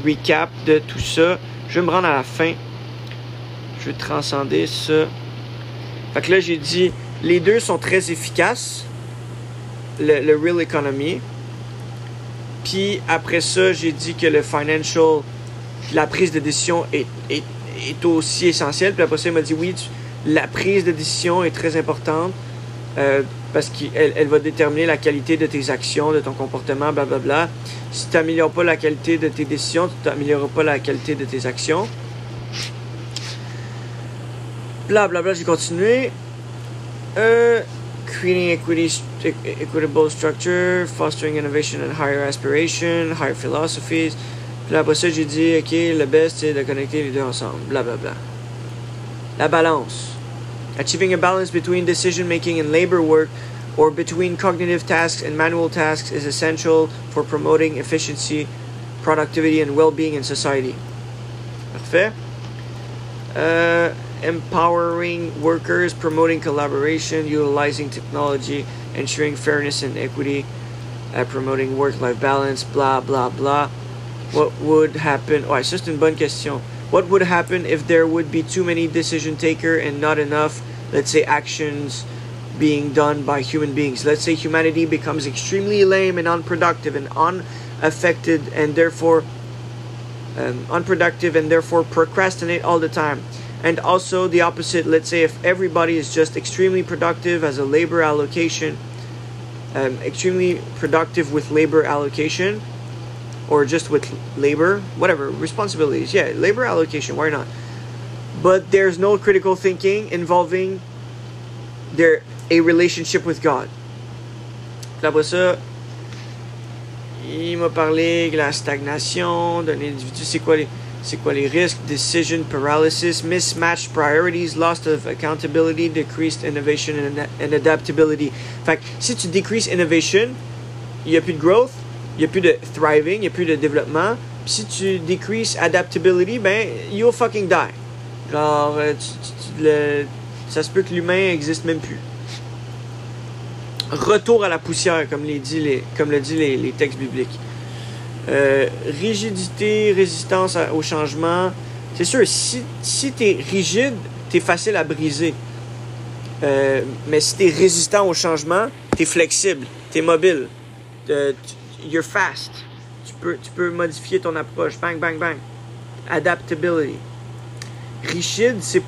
A: recap de tout ça. Je vais me rendre à la fin. Je vais transcender ça. Fait que là, j'ai dit, les deux sont très efficaces. Le, real economy. Puis après ça, j'ai dit que le financial, la prise de décision est, est, est aussi essentielle. Puis après ça, il m'a dit, oui, la prise de décision est très importante. Euh, parce qu'elle elle va déterminer la qualité de tes actions, de ton comportement, blablabla. Bla, bla. Si tu n'améliores pas la qualité de tes décisions, tu n'amélioreras pas la qualité de tes actions. Blablabla, bla, j'ai continué. Euh, creating equity, equitable structure, fostering innovation and higher aspiration, higher philosophies. Puis après ça, j'ai dit, OK, le best, c'est de connecter les deux ensemble. Blablabla. La balance. Achieving a balance between decision making and labor work or between cognitive tasks and manual tasks is essential for promoting efficiency, productivity, and well being in society. Parfait. Uh, empowering workers, promoting collaboration, utilizing technology, ensuring fairness and equity, uh, promoting work life balance, blah blah blah. What would happen? Oh, it's just une bonne question. What would happen if there would be too many decision taker and not enough, let's say, actions being done by human beings? Let's say humanity becomes extremely lame and unproductive and unaffected and therefore um, unproductive and therefore procrastinate all the time. And also the opposite, let's say if everybody is just extremely productive as a labor allocation, um, extremely productive with labor allocation, or just with labor, whatever, responsibilities. Yeah, labor allocation, why not? But there's no critical thinking involving their a relationship with God. Il m'a parlé de la stagnation d'un individu. C'est quoi les, c'est quoi les risques? Decision paralysis, mismatched priorities, loss of accountability, decreased innovation and, adaptability. Fait que si tu decreases innovation, il n'y a plus de growth, il n'y a plus de thriving, il n'y a plus de développement. Si tu decreases adaptability, ben, you'll fucking die. Genre, euh, ça se peut que l'humain existe même plus. Retour à la poussière, comme, les dit les, comme le dit les textes bibliques. Euh, rigidité, résistance au changement. C'est sûr, si, si tu es rigide, tu es facile à briser. Euh, mais si tu es résistant au changement, tu es flexible, tu es mobile, euh, you're fast. Tu peux, tu peux modifier ton approche. Bang, bang, bang. Adaptability. Rigide, c'est.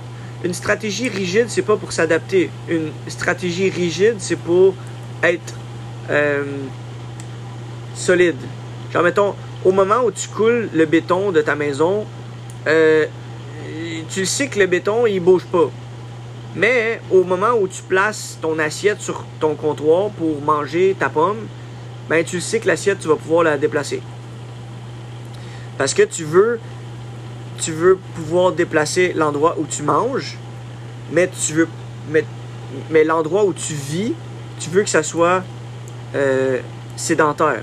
A: Une stratégie rigide, c'est pas pour s'adapter. Une stratégie rigide, c'est pour être euh, solide. Genre, mettons, au moment où tu coules le béton de ta maison, euh, tu sais que le béton, il bouge pas. Mais au moment où tu places ton assiette sur ton comptoir pour manger ta pomme, ben tu sais que l'assiette, tu vas pouvoir la déplacer. Parce que tu veux, tu veux pouvoir déplacer l'endroit où tu manges, mais tu veux, mais, l'endroit où tu vis, tu veux que ça soit euh, sédentaire.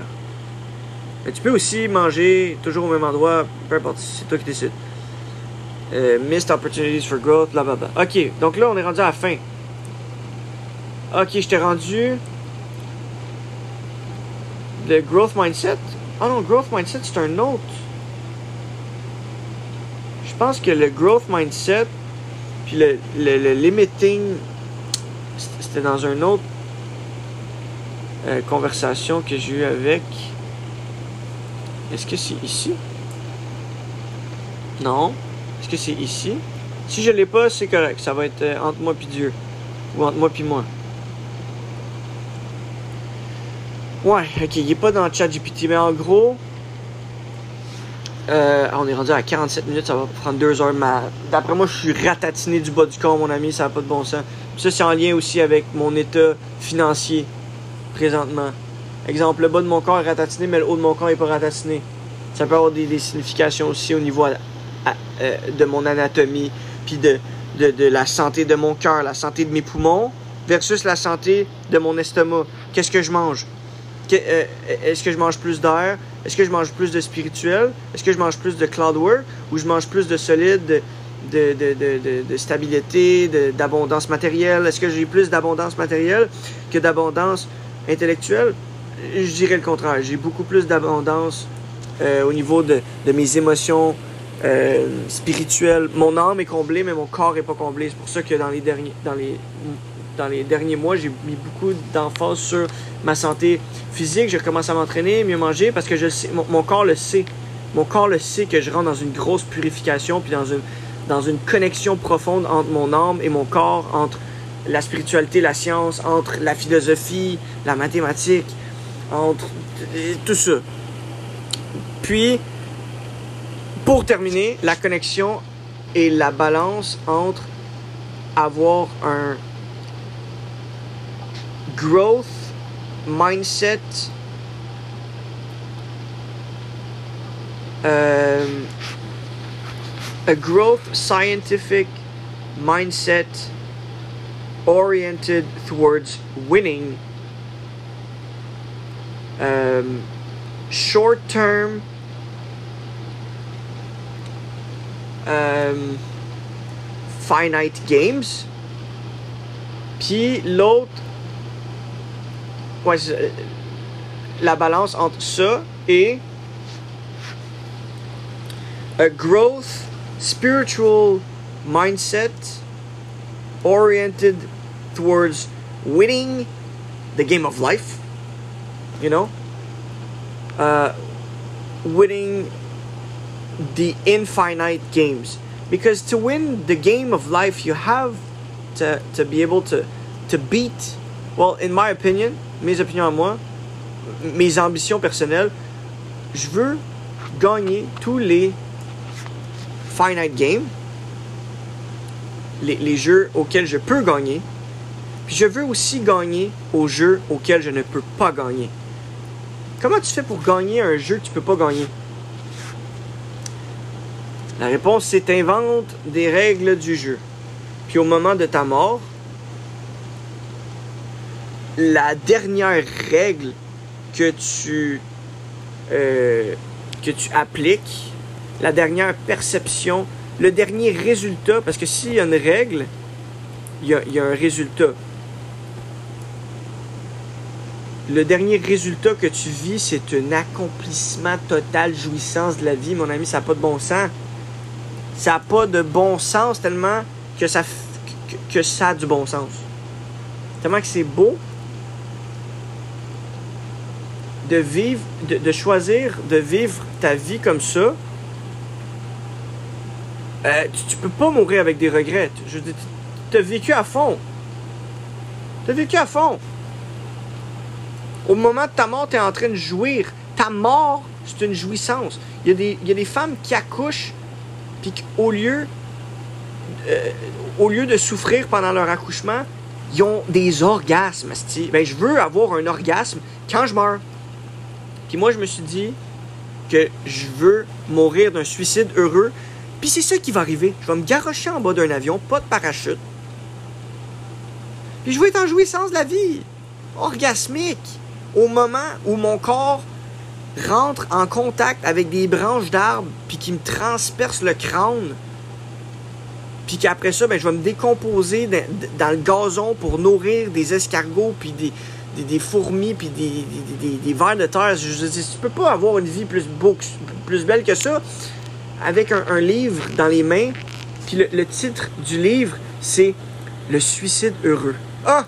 A: Mais tu peux aussi manger toujours au même endroit, peu importe, c'est toi qui décides. Euh, missed opportunities for growth, blablabla. Ok, donc là, on est rendu à la fin. Ok, je t'ai rendu. Le growth mindset. Ah non, growth mindset, c'est un autre. Je pense que le growth mindset, puis le, le, le limiting, c'était dans une autre euh, conversation que j'ai eue avec. Est-ce que c'est ici? Non. Est-ce que c'est ici? Si je l'ai pas, c'est correct. Ça va être euh, entre moi puis Dieu. Ou entre moi puis moi. Ouais, ok, il est pas dans le chat GPT, mais en gros, euh, on est rendu à 47 minutes, ça va prendre deux heures. Ma... D'après moi, je suis ratatiné du bas du corps, mon ami, ça n'a pas de bon sens. Ça, c'est en lien aussi avec mon état financier présentement. Exemple, le bas de mon corps est ratatiné, mais le haut de mon corps n'est pas ratatiné. Ça peut avoir des, significations aussi au niveau euh, de mon anatomie, puis de, la santé de mon cœur, la santé de mes poumons, versus la santé de mon estomac. Qu'est-ce que je mange? Que- euh, Est-ce que je mange plus d'air? Est-ce que je mange plus de spirituel? Est-ce que je mange plus de cloud work? Ou je mange plus de solide, de, de, stabilité, d'abondance matérielle? Est-ce que j'ai plus d'abondance matérielle que d'abondance intellectuelle? Je dirais le contraire. J'ai beaucoup plus d'abondance euh, au niveau de, mes émotions euh, spirituelles. Mon âme est comblée, mais mon corps est pas comblé. C'est pour ça que dans les derniers, mois, j'ai mis beaucoup d'emphase sur ma santé physique. Je recommence à m'entraîner, mieux manger, parce que je sais, mon, mon corps le sait. Mon corps le sait que je rentre dans une grosse purification, puis dans une, dans une connexion profonde entre mon âme et mon corps, entre la spiritualité, la science, entre la philosophie, la mathématique, entre euh, tout ça. Puis, pour terminer, la connexion et la balance entre avoir un growth mindset um, a growth scientific mindset oriented towards winning um, short term um, finite games. Puis l'autre ouais, c'est- la balance entre ça et a growth spiritual mindset oriented towards winning the game of life you know? Uh, winning the infinite games. Because to win the game of life you have to, to be able to to beat well in my opinion mes opinions à moi mes ambitions personnelles je veux gagner tous les finite games les, les jeux auxquels je peux gagner. Puis je veux aussi gagner au jeu auquel je ne peux pas gagner. Comment tu fais pour gagner un jeu que tu peux pas gagner? La réponse, c'est t'inventes des règles du jeu. Puis au moment de ta mort, la dernière règle que tu, euh, que tu appliques, la dernière perception, le dernier résultat, parce que s'il y a une règle, il y a un résultat. Le dernier résultat que tu vis, c'est un accomplissement total, jouissance de la vie, mon ami, ça n'a pas de bon sens. Ça n'a pas de bon sens tellement que ça, que, ça a du bon sens. Tellement que c'est beau de vivre, de, choisir de vivre ta vie comme ça. Euh, tu, tu peux pas mourir avec des regrets. Je tu as vécu à fond. Tu vécu à fond. Au moment de ta mort, tu es en train de jouir. Ta mort, c'est une jouissance. Il y, a des, y a des femmes qui accouchent, puis qu'au lieu, euh, au lieu de souffrir pendant leur accouchement, ils ont des orgasmes. Ben, je veux avoir un orgasme quand je meurs. Puis moi, je me suis dit que je veux mourir d'un suicide heureux. Puis c'est ça qui va arriver. Je vais me garrocher en bas d'un avion, pas de parachute. Puis je vais être en jouissance de la vie. Orgasmique. Au moment où mon corps rentre en contact avec des branches d'arbres, puis qui me transperce le crâne. Puis qu'après ça, ben, je vais me décomposer dans, le gazon pour nourrir des escargots, puis des, fourmis, puis des, des, vers de terre. Je, je, tu peux pas avoir une vie plus, beau, plus belle que ça avec un, un livre dans les mains. Puis le, le titre du livre, c'est Le suicide heureux. Ah!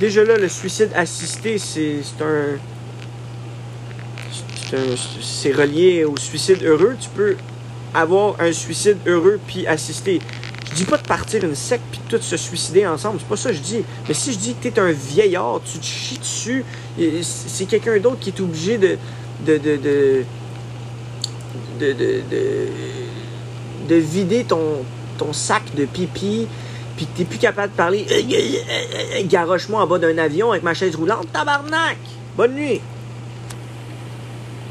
A: Déjà là, le suicide assisté, c'est un. c'est relié au suicide heureux. Tu peux avoir un suicide heureux puis assisté. Je dis pas de partir une secte puis de tous se suicider ensemble, c'est pas ça que je dis. Mais si je dis que t'es un vieillard, tu te chies dessus, c'est quelqu'un d'autre qui est obligé de de de de de, de, de, de vider ton, ton sac de pipi, puis t'es plus capable de parler, euh, euh, euh, garoche-moi en bas d'un avion avec ma chaise roulante, tabarnak! Bonne nuit!